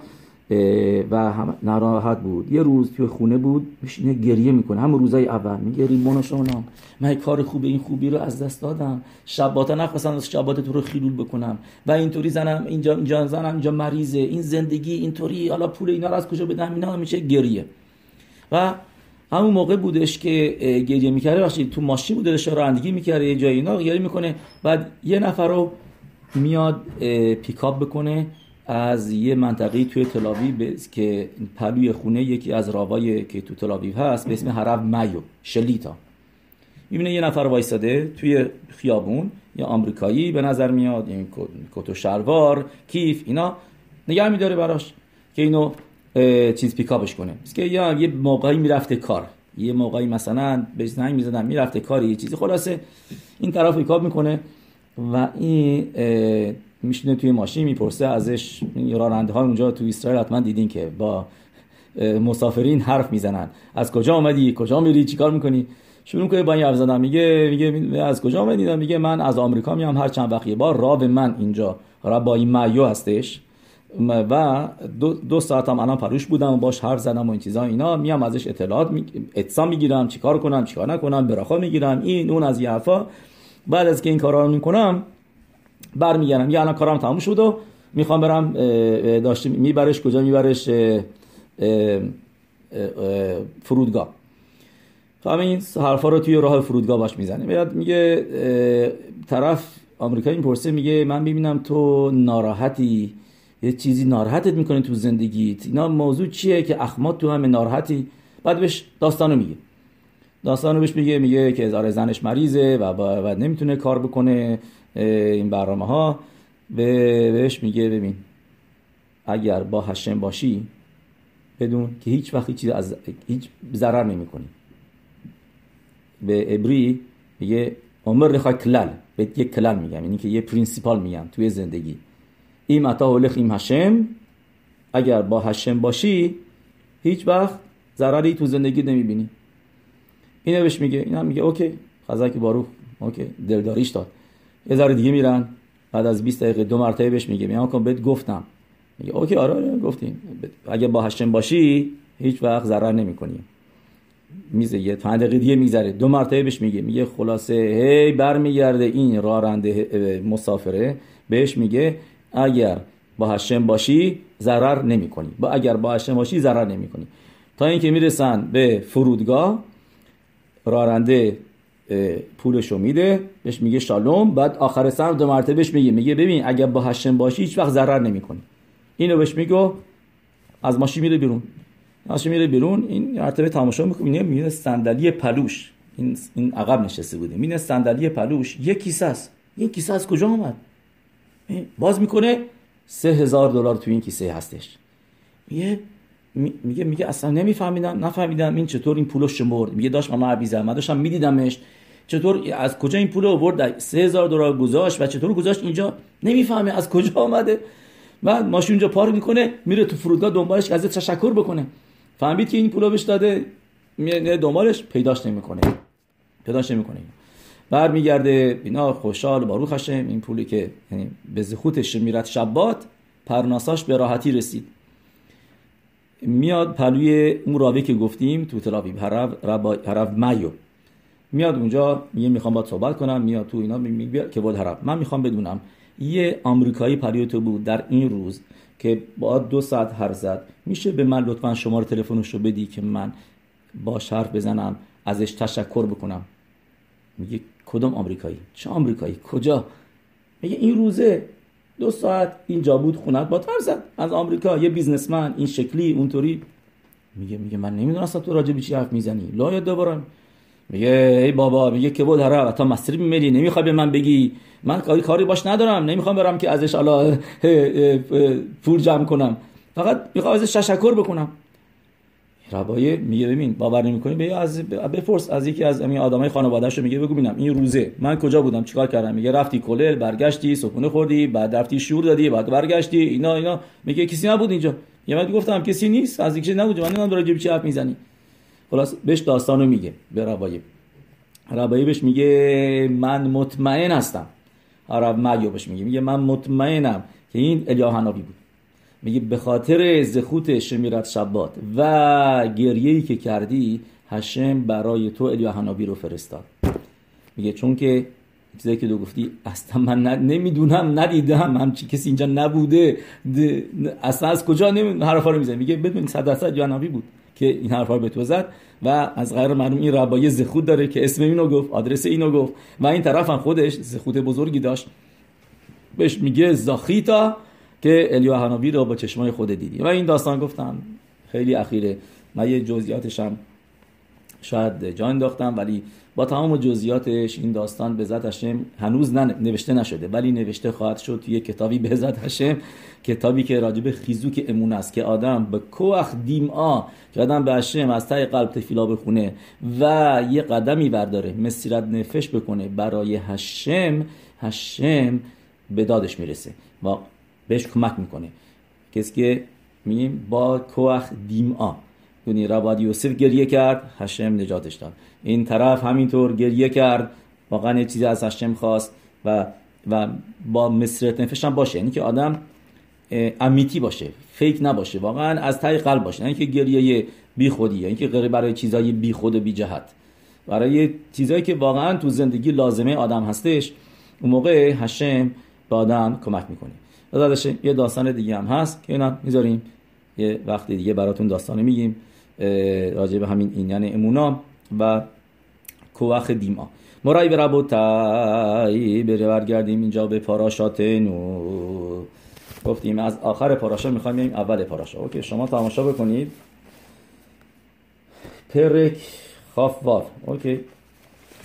و هم ناراحت بود. یه روز توی خونه بود میشینه گریه می‌کنه. هم روزای اول. میگه ریمون شونم من کار خوب این خوبی رو از دست دادم. شباتا نخواستم از شبات تو رو خیلول بکنم. و اینطوری زنم اینجا اینجا زنم اینجا مریضه. این زندگی اینطوری حالا پول اینا رو از کجا بدم؟ اینا میشه گریه. و همون موقع بودش که گریه می‌کرده. باشید تو ماشین بوده داشته رانندگی می‌کرده یه جایی اینا گریه می‌کنه. بعد یه نفر رو میاد پیکاپ بکنه. از یه منطقه توی تلاوی که پلوی خونه یکی از راوای که تو تلاویو هست به اسم حرب میو شلیتا. می‌بینه یه نفر وایساده توی خیابون یا آمریکایی به نظر میاد این کت و شلوار کیف اینا. نگه میداره براش که اینو چیز پیکاپش کنه. که یا یه موقعی می‌رفته کار. یه موقعی مثلا به زنگ می‌زدن می‌رفته کاری یه چیزی. خلاصه این طرف پیکاپ می‌کنه و این میشینه توی ماشین می‌پرسه ازش راننده ها اونجا تو اسرائیل حتما دیدین که با مسافرین حرف می‌زنن. از کجا آمدی کجا میری؟ چیکار می‌کنی؟ شروع کنه با این حرف زدن. میگه میگه از کجا آمدی میگه من از آمریکا میام هر چند وقت یه بار. راو من اینجا را با این هستش. و دو, دو ساعت هم الان پروش بودم باش حرف زدم و این چیزا اینا. میام ازش اطلاعات می... اتصال می‌گیرم چیکار کنم چیکار نکنم براخا می‌گیرم. این اون از یه بعد از که این کارا رو می‌کنم برمیگردم. یه الان کارم تموم شد و می‌خوام برم داشته میبرش کجا؟ میبرش فرودگاه. خب این حرفا رو توی راه فرودگاه باش می‌زنه میاد میگه طرف آمریکایی پرسه میگه من ببینم تو ناراحتی یه چیزی ناراحتت می‌کنه تو زندگیت. اینا موضوع چیه که اخمات تو همه ناراحتی؟ بعد بهش داستانو میگه. داستانو بهش میگه میگه که زار زنش مریضه و, و نمی‌تونه کار بکنه. این برنامه ها بهش میگه ببین اگر با هشم باشی بدون که هیچ وقت چیز از هیچ ضرر نمی‌کنی. به عبری میگه אומר לך כלל. به یک כלל میگم یعنی که یه principle میگم توی زندگی. אם אתה הולך עם השם اگر با השם باشی هیچ وقت ضرری تو زندگی نمی‌بینی. اینه بهش میگه اینا میگه okay. חזק ברוך okay. دلداریش داد. یه ذره دیگه میرن بعد از 20 دقیقه دو مرتبه بهش میگه. میام کن بهت گفتم. میگه okay آره, آره گفتیم. اگه با השם باشی هیچ وقت ضرر نمی‌کنی. میزه یه پنج دقیقه دیگه می‌ذاره دو مرتبه بهش میگه. میگه خلاصه هی برمیگرده این راننده مسافره. بهش میگه اگر با هشم باشی ضرر نمی‌کنی. با اگر با هشم باشی ضرر نمی‌کنی. تا اینکه می‌رسن به فرودگاه راننده پولشو میده بهش میگه شالوم بعد آخر سر دو مرتبه بهش میگه میگه ببین اگر با هشم باشی هیچ وقت ضرر نمی‌کنی. اینو بهش میگه از ماشین میره بیرون. ماشین میره بیرون این مرتبه تماشا می‌کنه می‌بینه صندلی پلوش. این این عقب نشسته بوده. می‌بینه صندلی پلوش یک کیسه است. این کیسه از کجا اومد؟ باز می‌کنه سه هزار دلار تو این کیسه هستش. میگه میگه میگه اصلا نمیفهمیدم نفهمیدم این چطور این پولو شمرد میگه داشت من عبیزم من داشتم میدیدمش چطور از کجا این پول آورد 3000 دلار گذاشت و چطور گذاشت اینجا؟ نمی‌فهمه از کجا آمده. بعد ماشین اونجا پارک می‌کنه میره تو فرودگاه دنبالش ازش تشکر بکنه. فهمید که این پولو بهش داده میره دنبالش پیداش نمی‌کنه. پیداش نمی‌کنه. بعد میگرده اینا خوشحال باروخ هشم این پولی که یعنی به زخوتش میرد شبات پرناساش به راحتی رسید. میاد پلوی اون راوی که گفتیم تو تلاویب حرف مایو. میاد اونجا میگه می‌خوام با صحبت کنم. میاد تو اینا میگه که بود حرف من می‌خوام بدونم یه آمریکایی پریوتو بود در این روز که با دو ساعت هر زد. میشه به من لطفا شماره تلفنش رو بدی که من با حرف بزنم ازش تشکر بکنم؟ میگه کدوم آمریکایی؟ چه آمریکایی؟ کجا؟ میگه این روزه دو ساعت اینجا بود خونت با زد. از آمریکا یه بیزنسمن این شکلی اونطوری. میگه میگه من نمی‌دونستم تو راجع به چی حرف می‌زنی. لا یاد دوباره میگه ای بابا میگه که بود هر تا مصری میری نمی‌خوای به من بگی. من کاری کاری باش ندارم. نمی‌خوام برم که ازش حالا پول جمع کنم. فقط می‌خوام ازش تشکر بکنم. ربای میگه ببین باور نمی‌کنی؟ به از بپرس از یکی از همین آدمای خانواده‌اش رو میگه بگو ببینم این روزه من کجا بودم؟ چیکار کردم؟ میگه رفتی کلل برگشتی صبحونه خوردی بعد رفتی شور دادی بعد برگشتی اینا اینا. میگه کسی نبود اینجا. یه وقت گفتم کسی نیست از اینکه نبود من نمی‌دونم راجع چی حرف می‌زنی. خلاص بهش داستانو میگه به ربایی ربایی بهش میگه من مطمئن هستم. عرب معیو بهش میگه؟ میگه من مطمئنم که این الیاهنابی بود. میگه به خاطر زخوت شمیرت شبات و گریه‌ای که کردی هشم برای تو الیاهنابی رو فرستاد. میگه چون که چیزایی که دو گفتی اصلا من نمی‌دونم ندیدم همچی کسی اینجا نبوده اصلا از کجا نمی حرفا رو می‌زنه میگه بدون صد درصد جانبی بود که این حرفا رو به تو زد و از غیر معلوم این ربای زخود داره که اسم اینو گفت آدرس اینو گفت و این طرف هم خودش زخود بزرگی داشت. بهش میگه زاخیتا که الیو هنابی رو با چشمای خود دیدی. و این داستان گفتم خیلی اخیره. من یه هم شاید جا انداختم ولی با تمام جزئیاتش این داستان به ذات هشم هنوز نوشته نشده. ولی نوشته خواهد شد توی کتابی به ذات هشم کتابی که راجب خیزوک امون است که آدم به کوخ دیم آ که آدم به هشم از تای قلب تفیلا بخونه و یه قدمی برداره مسیرت نفش بکنه. برای هشم هشم به دادش می‌رسه. و بهش کمک می‌کنه. کسی که میگیم با کوخ دیم آ یعنی رباد یوسف گریه کرد هشم نجاتش داد. این طرف همینطور گریه کرد. واقعا یه چیزی از هشم خواست و و با مصرت نفش هم باشه. یعنی که آدم امیتی باشه فیک نباشه. واقعا از تای قلب باشه. یعنی که گریه بی خودی یعنی که برای چیزای بی خود و بی جهت برای چیزایی که واقعا تو زندگی لازمه آدم هستش اون موقع هشم به آدم کمک می‌کنه. یه داستان دیگه هم هست که اینا می‌ذاریم. یه وقتی دیگه براتون داستانه میگیم راجع به همین این امونا و کوخ دیما. מורי ורבותי بره برگردیم اینجا به פרשת نو. گفتیم از آخر פרשה می‌خوایم بریم اول פרשה. okay شما تماشا بکنید. פרק כ"ו okay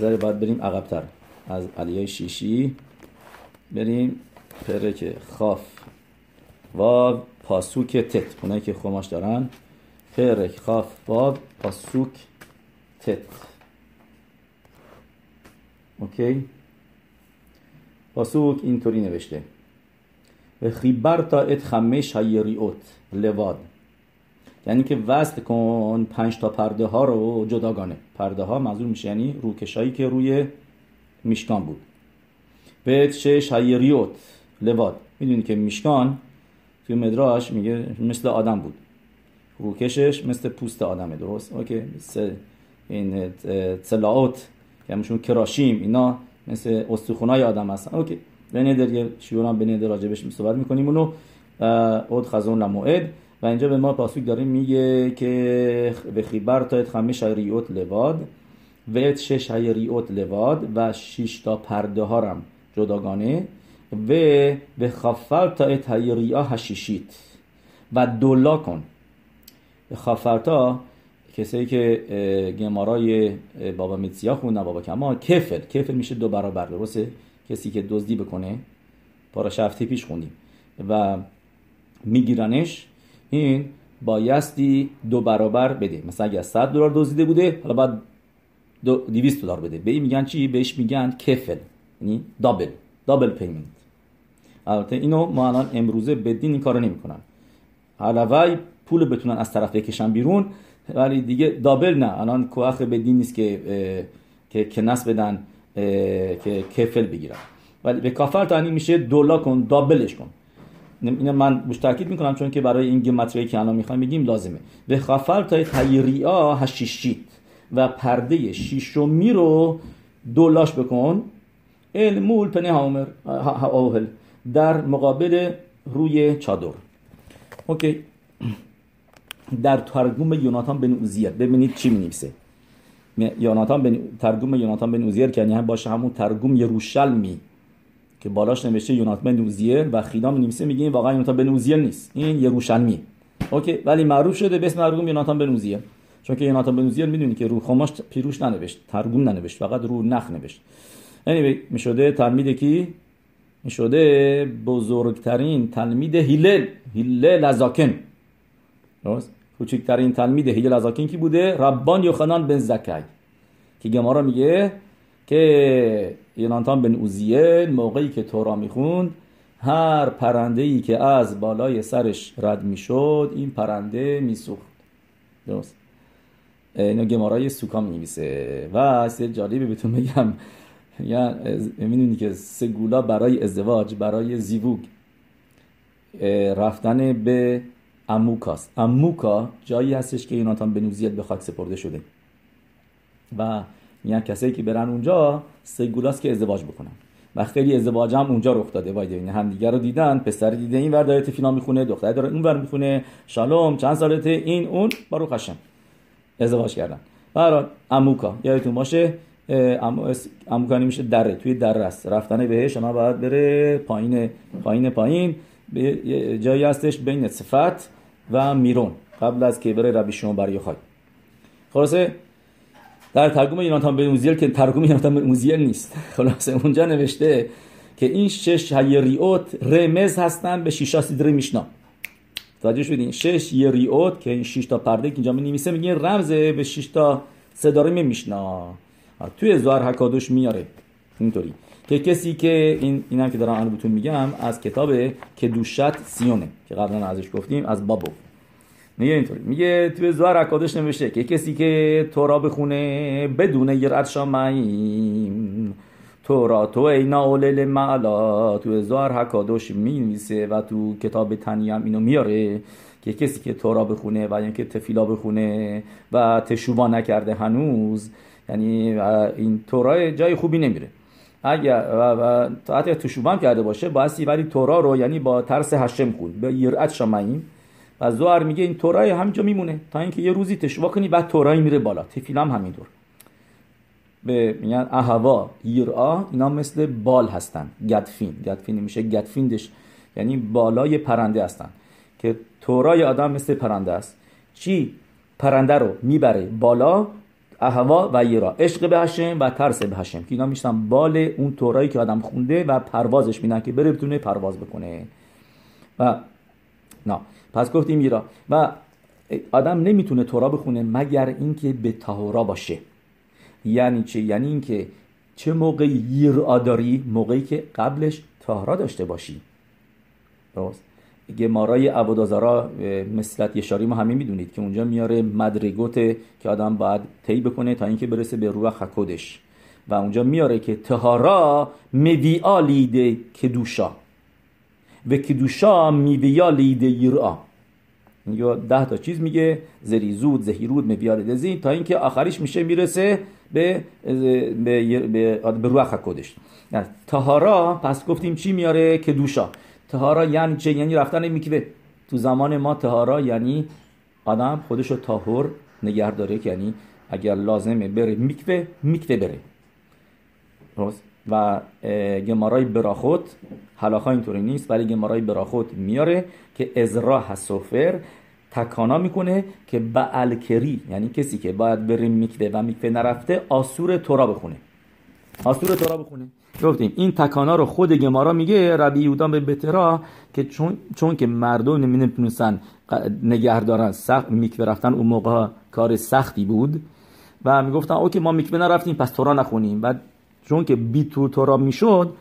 ذره باید بریم عقبتر. از עלייה שישי بریم. פרק כ"ו פסוק ט. اونایی که חומש دارن. پرک خاف باب پاسوک تت. اوکی؟ پاسوک اینطوری نوشته. و خیبرتا ات خمش هایریوت لواد. یعنی که وصل کن پنج تا پرده ها رو جداگانه. پرده ها منظور میشه یعنی روکشایی که روی میشکان بود. به شش هایریوت لواد. می‌دونی که میشکان توی مدراش میگه مثل آدم بود. روکشش مثل پوست آدمه درست؟ اوکی. مثل این تلاوت که همشون کراشیم اینا مثل استخونای آدم هستن. اوکی. بنیدر یه شیور هم بنیدر راجبش صحبت می‌کنیم. اونو اود خزون لموعد. و اینجا به ما پاسوک داریم میگه که به خیبر تا خمه شایریوت لواد. و ات شش ریوت لواد و شش تا پرده ها هم جداگانه. و به خفر تا ات هشیشیت و دولا کن خافرتا کسایی که گمارای بابا میتسیا خوندن بابا کما کفل کفل میشه دو برابر درسته کسی که دزدی بکنه پاراش هفته پیش خوندیم و میگیرنش این بایستی دو برابر بده مثلا اگه 100 دلار دزدیده بوده حالا بعد 200 دلار بده به این میگن چی بهش میگن کفل یعنی دابل دابل پیمنت البته اینو ما الان امروزه بدین این کارو نمی‌کنن. علاوه پول بتونن از طرف بکشن بیرون ولی دیگه دابل نه. الان کوخ بدین نیست که که کنس بدن که کفل بگیرن. ولی به کافر تانی میشه دولا کن دابلش کن. اینو من بوش تاکید می‌کنم چون که برای این گمتری که الان می‌خوایم بگیم لازمه. וכפלת את היריעה השישית و پرده شیشمی رو دولاش بکن. אל מול פני האוהל در مقابل روی چادر. okay. در תרגום یوناتان بن اوزیئل ببینید چی می‌نویسه. یوناتان بن תרגום یوناتان بن اوزیئل که یعنی باشه همون תרגום ירושלמי که بالاش نوشته یوناتان بن اوزیئل و خیدام می‌نویسه میگه واقعا یوناتان بن اوزیئل نیست. این ירושלמי. اوکی. ولی معروف شده به اسم ترگم یوناتان بن اوزیر. چون که یوناتان بن اوزیر می‌دونی که رو خماش پیروش ننوشت ترگم ننوشت فقط رو نخ نوشت. Anyway می‌شده تلمید کی می‌شده بزرگترین تلمید هیلل هیلل ازاکن درست؟ کوچکترین تلمید هیل ازاکین کی بوده؟ ربان یوخنان بن زکای که گمارا میگه که یونانتان بن اوزیه موقعی که تورا می‌خوند هر پرنده که از بالای سرش رد می‌شد این پرنده میسوخت. درست؟ اینو گمارای سوکا می و از جالبی بهتون بگم. یا می‌دونی که سگولا برای ازدواج برای زیووگ رفتن به اموکاست. اموکا جایی هستش که یوناتان بنوزیت به خاک سپرده شده. و میگن کسایی که برن اونجا سگولاست که ازدواج بکنن. و خیلی ازدواج هم اونجا رخ داده. باید هم همدیگه رو دیدن پسر دیده این ور داره تفینا می‌خونه دختر داره اون ور می‌خونه شالوم چند سالته این اون بارو خشم. ازدواج کردن. برای اموکا یادتون باشه اموکا میشه دره توی دره است. رفتن بهش شما باید بره پایین پایین پایین. به جایی هستش بین صفت و میرون. قبل از که بره ربی شما بر خواهی. خلاصه در ترگم یوناتان به موزیل که ترگم یوناتان به موزیل نیست. خلاصه اونجا نوشته که این شش یریوت رمز هستن به شیشا سیدره میشنا. توجه شدین شش یریوت که این شش تا پرده که اینجا می نویسه میگه رمز به شش تا صداره میشنا. توی زوار حکادوش میاره. اینطوری. که کسی که این اینم که دارم بهتون میگم از کتاب کدوشت سیونه که قبلا ازش گفتیم از بابو. میگه اینطوری. میگه توی زوار اکادش نمیشه که کسی که تورا بخونه بدون یرد شامعیم تورا تو اینا اولل معلا. تو زوار حکادوش می و تو کتاب تنیم اینو میاره که کسی که تورا بخونه و اینکه تفیلا بخونه و تشوبا نکرده هنوز یعنی این تورا جای خوبی نمیره. اگر و, حتی تشوبه کرده باشه بایستی ولی تورا رو یعنی با ترس هشم خون به یرعت شماییم و زوار میگه این تورای همینجا میمونه تا اینکه یه روزی تشوبه کنی بعد تورای میره بالا. تفیل هم همینطور. به میگن اهوا یرا اینا مثل بال هستن گدفین. گدفین میشه گدفیندش یعنی بالای پرنده هستن. که تورای آدم مثل پرنده است. چی؟ پرنده رو می‌بره بالا اهوا و یرا عشق به هشم و ترس به هشم که اینا میشتن بال اون تورایی که آدم خونده و پروازش میدن که بره بتونه پرواز بکنه. و نه پس گفتیم یرا و آدم نمی‌تونه تورا بخونه مگر اینکه به تهورا باشه. یعنی چه یعنی اینکه چه موقعی یرا داری؟ موقعی که قبلش تهورا داشته باشی. درست؟ گمارای عبودازارا مثلت یشاری ما همین می‌دونید که اونجا میاره مدرگوت که آدم باید طی بکنه تا اینکه برسه به روح خکودش. و اونجا میاره که تهارا میویا لیده کدوشا. و کدوشا میویا لیده یرا ده تا چیز میگه زریزود زهیرود میویا لیده تا اینکه آخریش میشه می‌رسه به به, به, به روح خکودش. تهارا پس گفتیم چی میاره؟ کدوشا. تهارا یعنی چه یعنی رفتن میکوه. تو زمان ما تهارا یعنی آدم خودش رو تاهر نگه داره یعنی اگر لازمه بره میکوه میکوه بره. و گمارای براخوت حلاخا اینطوری نیست ولی گمارای براخوت میاره که ازرا حسوفر تکانا می‌کنه که به الکری یعنی کسی که باید بره میکوه و میکوه نرفته آسور تورا بخونه. آسور تورا بخونه گفتیم این تکانا رو خود گمارا میگه ربی یودان به بترا که چون, چون که مردم نمی‌تونستن نگه دارن سخت میکوه رفتن اون موقع کار سختی بود. و می‌گفتن اوکی ما میکوه نرفتیم پس تورا نخونیم. و چون که بی تو تورا می‌شد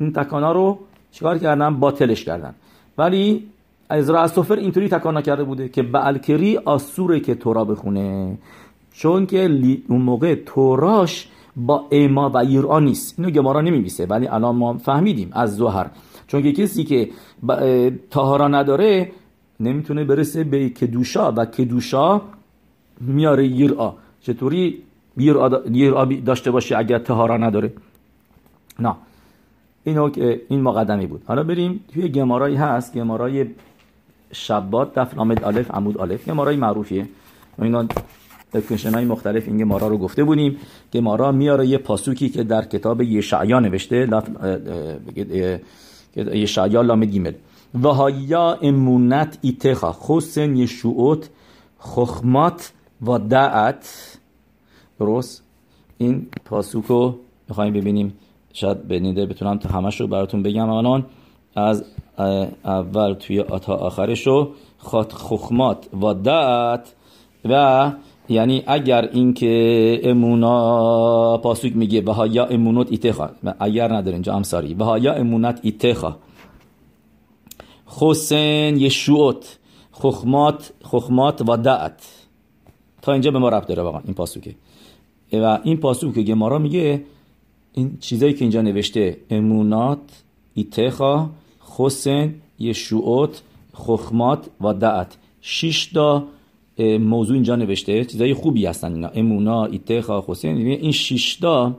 این تکانا رو چیکار کردن؟ باطلش کردن. ولی از سفر اینطوری تکانا کرده بوده که به الکری آسوره که تورا بخونه. چون که اون موقع توراش با ایما و ایران نیست. اینو گمارا نمیمیسه ولی الان ما فهمیدیم از زهر چون که کسی که تاهارا نداره نمی‌تونه برسه به کدوشا و کدوشا میاره یرا چطوری یرا داشته باشه اگر تهارا نداره؟ نه. اینو این مقدمی بود. حالا بریم توی گمارایی هست. گمارای شبات دفن آمد الف عمود الف گمارای معروفیه. اینا دکشن های مختلف این گمارا رو گفته بودیم گمارا میاره یه پاسوکی که در کتاب یشعیا نوشته یشعیا لام گیمل. و هایا امونت ایتخا خسن یشوعت خخمات و دعت. درست؟ این پاسوک رو میخواییم ببینیم. شاید بنیده بتونم تا همش رو براتون بگم. الان از اول توی تا آخرش رو خات خخمات و دعت و یعنی اگر اینکه امونا پاسوک میگه و یا امونت ایتخا. اگر نداره اینجا امساری و یا امونت ایتخا. حسین یشوعت خخمات خخمات و دعت تا اینجا به ما رب داره واقعا این پاسوکه. و این پاسوک که گمارا میگه این چیزایی که اینجا نوشته امونات ایتخا حسین یشوعت خخمات و دعت شش تا موضوع اینجا نوشته چیزای خوبی هستن اینا. امونا ایتخا حسین این شش تا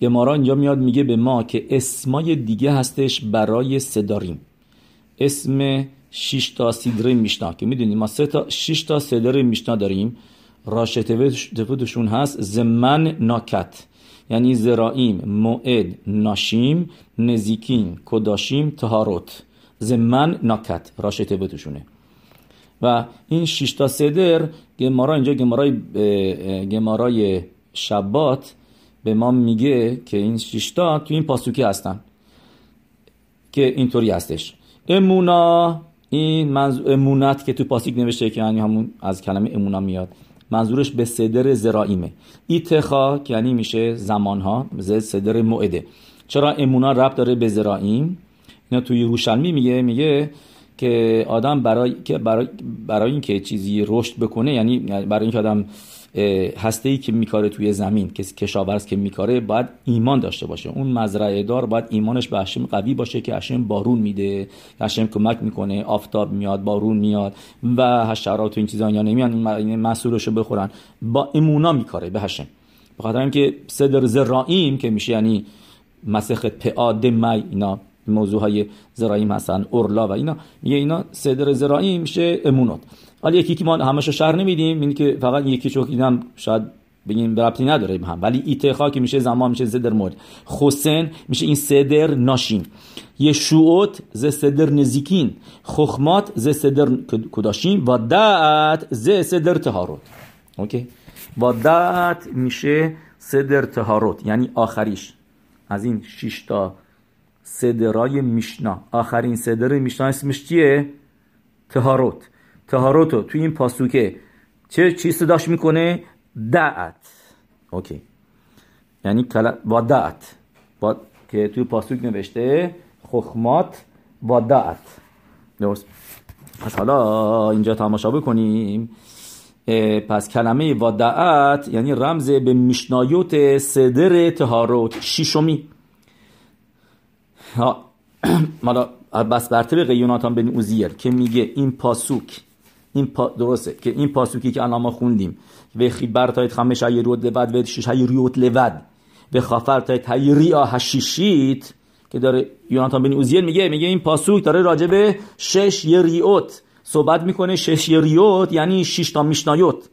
گمارا اینجا میاد میگه به ما که اسمای دیگه هستش برای صداریم. اسم 6 تا سیدره میشنا که می‌دونیم ما سه تا 6 تا میشنا داریم. راشتفودشون هست زمن ناکت یعنی زرائیم موعد ناشیم نزیکین کداشیم تهاروت زمن ناکت راشتفودشونه و این 6 تا سدر گمارا اینجا گمارای گمارای شبات به ما میگه که این 6 تا تو این پاسوکی هستن که اینطوری هستش. امونا این منظور امونت که تو پاسیک نوشته که یعنی همون از کلمه امونا میاد منظورش به صدر زرائیمه ایتخا که یعنی میشه زمانها صدر موعده. چرا امونا رب داره به زرائیم اینا توی یروشلمی میگه میگه که آدم برای که برای برای اینکه چیزی رشد بکنه یعنی برای اینکه آدم هسته ای که میکاره توی زمین کسی کشاورز که میکاره باید ایمان داشته باشه. اون مزرعه دار باید ایمانش به هشم قوی باشه که هشم بارون میده هشم کمک می‌کنه آفتاب میاد بارون میاد و حشرات و این چیزا یا نمیان این مسئولش رو بخورن. با ایمونا میکاره به هشم بخاطر اینکه صدر زرائیم که میشه یعنی مسخت پعاد می اینا موضوع های زرائیم هستن اورلا و اینا. میگه اینا صدر زرائیم میشه امونات حالا یکی که ما همشو شهر نمیدیم این که فقط یکی چوک اینم شاید بگیم ربطی نداره هم. ولی ایتخا که میشه زمان میشه زدر مورد. حسین میشه این صدر ناشین. یشوعت ز صدر نزیکین. خخمات ز صدر کداشین. و دعت ز صدر تهاروت اوکی؟ و دعت میشه صدر تهاروت یعنی آخریش. از این شش تا صدرای میشنا. آخرین صدر میشنا اسمش چیه؟ تهاروت تهاروتو توی این پاسوکه چه چی صداش می‌کنه؟ دعت. اوکی. یعنی با دعت. با که توی پاسوک نوشته خخمات با دعت. درست. پس حالا اینجا تماشا بکنیم. پس کلمه ودعت یعنی رمز به میشنایوت صدر تهاروت شیشمی حالا پس بر طبق یوناتان بن اوزیئل که میگه این פסוק این پا درسته که این פסוק ی که الان ما خوندیم וחיברת את חמש היריעות לבד ואת שש היריעות לבד וכפלת את היריעה השישית که داره یوناتان بن اوزیئل میگه میگه این פסוק داره راجع به שש יריעות صحبت می‌کنه שש יריעות یعنی شش تا משניות.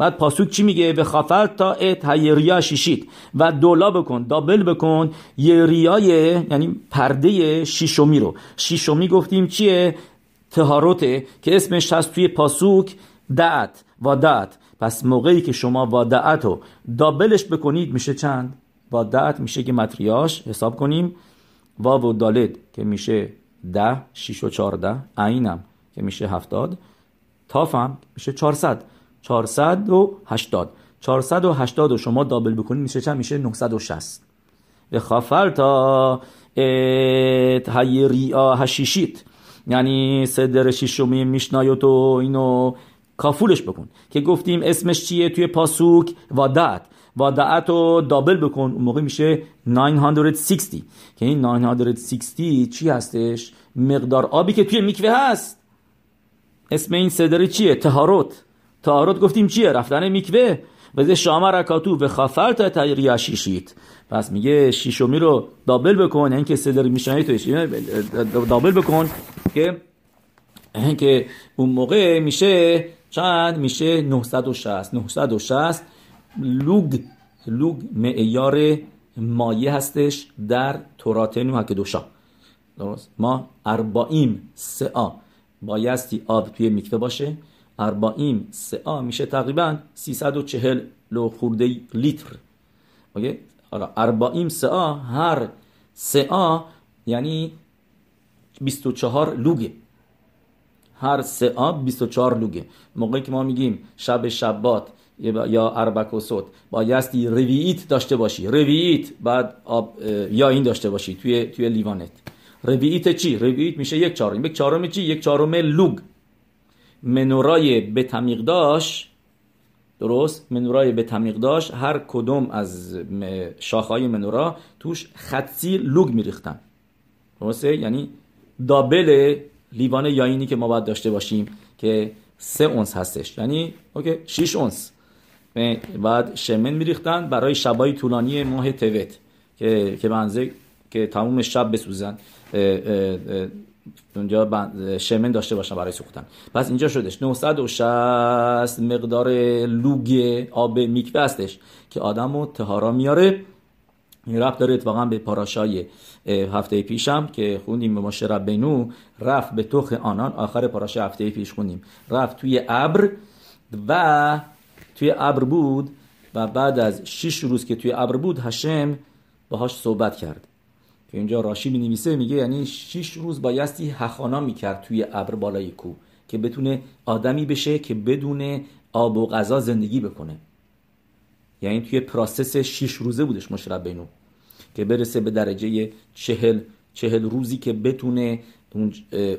بعد פסוק چی میگه؟ וכפלת את היריעה השישית. و دولا بکن دابل بکن یه ریای یعنی پرده شیشومی رو. شیشومی گفتیم چیه؟ تهاروته که اسمش هست توی پاسوک دعت و دعت پس موقعی که شما و دعت رو دابلش بکنید میشه چند؟ و دعت میشه که متریاش حساب کنیم. و و دالد که میشه ده شیش و چارده عینم که میشه هفتاد. تافم میشه چارصد چارصد و هشتاد. چارصد و هشتاد و شما دابل بکنید میشه چند؟ میشه نهصد و شست. به خافر تا ریا هشیشیت. یعنی صدر شیشمی میشنایوت و اینو کافولش بکن. که گفتیم اسمش چیه؟ توی پاسوک وادعت. وادعت رو دابل بکن. اون موقع میشه 960 که این 960 چی هستش؟ مقدار آبی که توی میکوه هست. اسم این صدر چیه؟ تهاروت تهاروت گفتیم چیه؟ رفتن میکوه؟ و شام رکاتو و خفر تا تغییر شیشید پس میگه شیشومی رو دابل بکن اینکه صدر میشنه توش دابل بکن که که اون موقع میشه چند؟ میشه 960 960 لوگ لوگ معیار مایه هستش در توراتنو هکدوشا درست؟ ما اربعیم سعا بایستی آب توی میکته باشه. اربعیم سعا میشه تقریبا 340 لو خورده لیتر. اوکی؟ حالا اربعیم سعا هر سعا یعنی 24 لوگه. هر سعا 24 لوگه. موقعی که ما میگیم شب شبات یا اربک و صد بایستی روییت داشته باشی. روییت بعد آب یا این داشته باشی توی توی لیوانت. ربیعیت چی؟ ربیعیت میشه یک چهارم. یک چهارم چی؟ یک چهارم لوگ. منورای به تمیق داشت درست؟ منورای به تمیق داشت هر کدوم از شاخهای منورا توش خطی لوگ میریختن. درسته؟ یعنی دابل لیوان یاینی که ما باید داشته باشیم که سه اونس هستش. یعنی اوکی 6 اونس. بعد شمن میریختن برای شبای طولانی ماه توت که که بنزه که تموم شب بسوزن. اونجا شمن داشته باشن برای سوختن پس اینجا شدش. 960 مقدار لوگ آب میکوه هستش که آدم رو تهارا میاره. این رفت داره اتفاقا به پاراشای هفته پیشم که خوندیم به ماشه بینو رفت به توخ آنان. آخر پاراشای هفته پیش خوندیم. رفت توی ابر و توی ابر بود و بعد از شش روز که توی ابر بود هشم باهاش صحبت کرد. که اینجا راشی می نویسه میگه یعنی شش روز بایستی هخانا می‌کرد توی ابر بالای کو که بتونه آدمی بشه که بدون آب و غذا زندگی بکنه. یعنی توی پراسس شش روزه بودش مشرب بینو. که برسه به درجه چهل چهل روزی که بتونه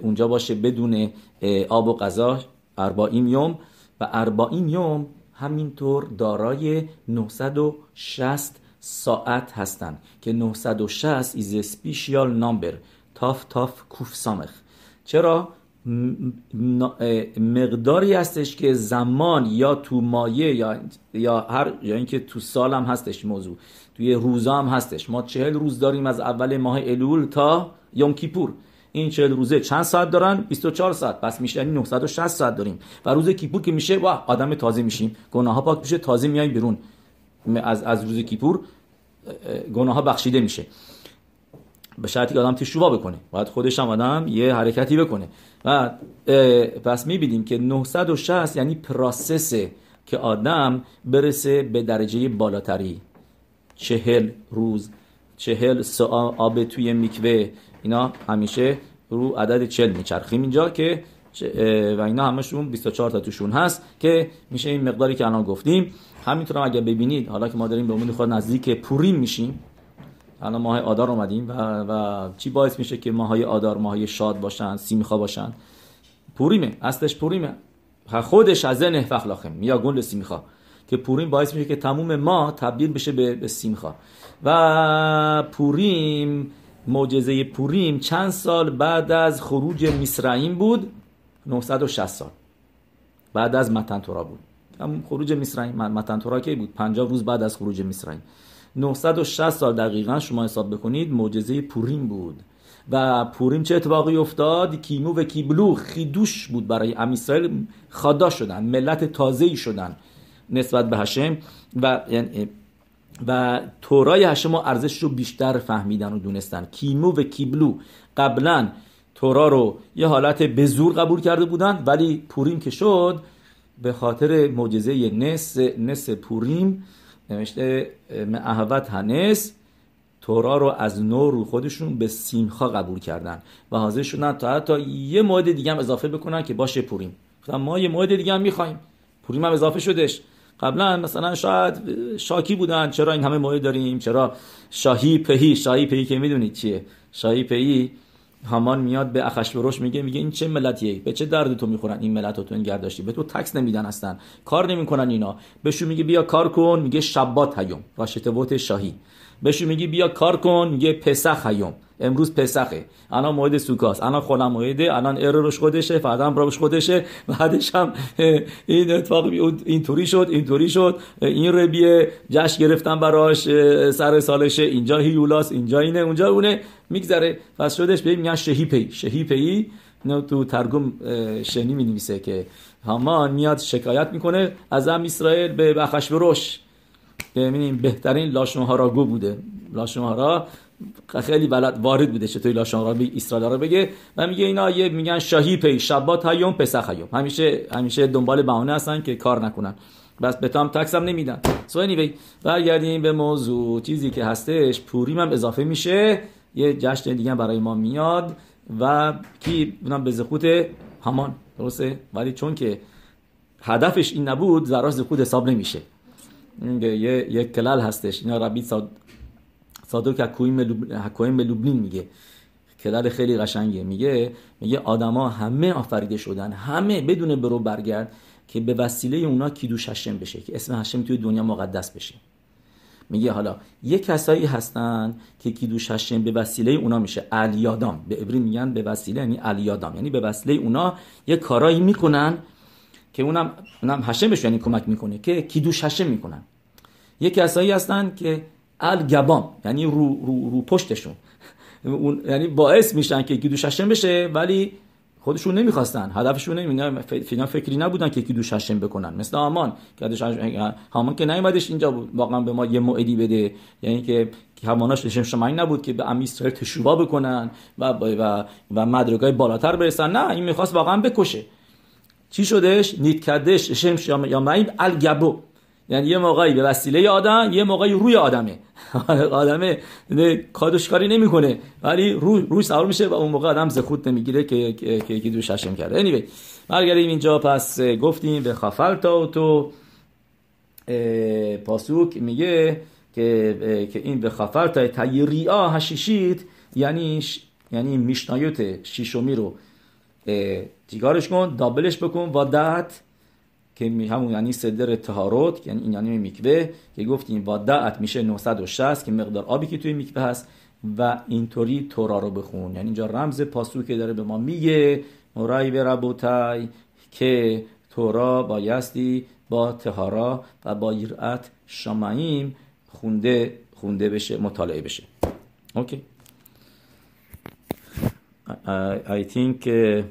اونجا باشه بدون آب و غذا. اربعین یوم. و اربعین یوم همینطور دارای 960 ساعت هستند که 960 is a special number. تاف تاف کوف سامخ. چرا؟ مقداری هستش که زمان یا تو مایه یا یا هر یا اینکه تو سال هم هستش موضوع. توی روزا هم هستش. ما چهل روز داریم از اول ماه الول تا یوم کیپور. این 40 روزه چند ساعت دارن؟ 24 ساعت. پس میشه یعنی 960 ساعت داریم. و روز کیپور که میشه واه آدم تازه میشیم. گناه ها پاک میشه تازه میای بیرون. از از روز کیپور گناه ها بخشیده میشه. به شرطی که آدم تشوبا بکنه. باید خودش هم آدم یه حرکتی بکنه. و پس می‌بینیم که 960 یعنی پراسس که آدم برسه به درجه بالاتری. چهل روز چهل سا آب توی میکوه اینا همیشه رو عدد چل میچرخیم اینجا که و اینا همشون 24 تا توشون هست که میشه این مقداری که الان گفتیم. همینطور هم اگر ببینید حالا که ما داریم به امید خود نزدیک پوریم میشیم. الان ماه آدار اومدیم و, و چی باعث میشه که ماهای آدار ماهای شاد باشن سیمیخا باشن؟ پوریمه اصلش پوریمه. خودش از نه فخلاخم یا گل سیمیخا که پوریم باعث میشه که تموم ما تبدیل بشه به سیمخا و پوریم معجزه پوریم چند سال بعد از خروج مصرعیم بود. 960 سال. بعد از متن تورا بود. هم خروج مصرعیم متن تورا کی بود؟ 50 روز بعد از خروج مصرعیم 960 سال دقیقا شما حساب بکنید معجزه پوریم بود. و پوریم چه اتفاقی افتاد؟ کیمو و کیبلو خیدوش بود برای ام اسرائیل. خدا شدن ملت تازه‌ای شدن نسبت به هشم. و یعنی و تورای هشم ارزش رو بیشتر فهمیدن و دونستن. کیمو و کیبلو قبلا تورا رو یه حالت به زور قبول کرده بودن ولی پوریم که شد به خاطر معجزه نس نس پوریم نوشته معهوت هنس تورا رو از نو رو خودشون به سیمخا قبول کردن و حاضر شدن تا حتی یه موعد دیگه هم اضافه بکنن که باشه پوریم. ما یه موعد دیگه هم می‌خوایم. پوریم هم اضافه شدش. قبلا مثلا شاید شاکی بودن چرا این همه موعد داریم؟ چرا شاهی پهی؟ شاهی پهی که می‌دونید چیه؟ شاهی پهی همان میاد به اخشوروش میگه میگه این چه ملتیه؟ به چه درد تو می‌خورن؟ این ملت تو این گرداشتی به تو تکس نمیدن هستن کار نمی‌کنن اینا. بهشون میگه بیا کار کن. میگه شبات هیوم. راشتبوت شاهی. بهشون میگی بیا کار کن میگه پسخ هیوم امروز پسخه الان موعد سوکاست. الان خودم موعده الان اروش خودشه فردا هم روش خودشه. بعدش هم این اتفاق این طوری شد این طوری شد این ربیه جشن گرفتن براش سر سالشه. اینجا هیولاس اینجا اینه اونجا اونه. میگذره. پس شدش به میگن شهی پی. شهی پی تو ترگم شنی می نویسه که همان میاد شکایت می‌کنه. از ام اسرائیل به بخشوروش ببینیم بهترین لاشنوهارا گو بوده. لاشنوهارا خیلی بلد وارد بوده چطوری لاشنوهارا به اسرائیل را بگه. و میگه اینا یه میگن شاهی پی شبات هیوم پسخ هیوم همیشه همیشه دنبال بهانه هستن که کار نکنن. بس به تام تکس هم نمیدن. سو anyway برگردیم به موضوع. چیزی که هستش پوریم هم اضافه میشه. یه جشن دیگه برای ما میاد. و کی؟ اونم به زخوت همان درسته؟ ولی چون که هدفش این نبود زراش زخوت حساب نمیشه. یه یک کلال هستش. اینا ربی صاد... صادق حکویم لوبلین میگه. کلر خیلی قشنگه میگه میگه آدما همه آفریده شدن. همه بدون برو برگرد که به وسیله اونا کیدوش هشم بشه که اسم هشم توی دنیا مقدس بشه. میگه حالا یه کسایی هستن که کیدوش هشم به وسیله اونا میشه. الیادام به عبری میگن به وسیله یعنی الیادام یعنی به وسیله اونا یه کارایی می‌کنن که اونم اونم هشم بشه یعنی کمک می‌کنه که کیدوش هشم می‌کنن. یه کسایی هستن که الگبام یعنی رو, رو, رو پشتشون. اون یعنی باعث میشن که کیدوش هشم بشه ولی خودشون نمی‌خواستن هدفشون نمی فینا فکری نبودن که کیدوش هشم بکنن. مثل آمان که هامان که نیومدش اینجا واقعا به ما یه موعدی بده. یعنی که هماناش لشم شمایی نبود که به ام اسرائیل تشوبا بکنن و و و مدرگای بالاتر برسن. نه این می‌خواست واقعا بکشه. چی شدش نیت کردش لشم شمایی الگبو. یعنی یه موقعی به وسیله آدم یه موقعی روی آدمه. آدمه کادوش کاری نمی‌کنه. ولی روی روی سوار میشه و اون موقع آدم زخوت نمی‌گیره که که که دوش هشم کرده. Anyway برگردیم اینجا. پس گفتیم به خفلتا تو پاسوک میگه که که این به خفلتا تایریا هشیشید یعنی یعنی میشنایوت شیشومی رو. تیگارش کن؟ دابلش بکن و دهت که همون یعنی صدر تهارت یعنی این یعنی میکوه که گفتیم وادعت میشه 960 که مقدار آبی که توی میکوه هست و اینطوری تورا رو بخون. یعنی اینجا رمز پاسو که داره به ما میگه مرای به ربوتای که تورا بایستی با تهارا و با یرعت شماییم خونده خونده بشه مطالعه بشه. اوکی. I, I think uh,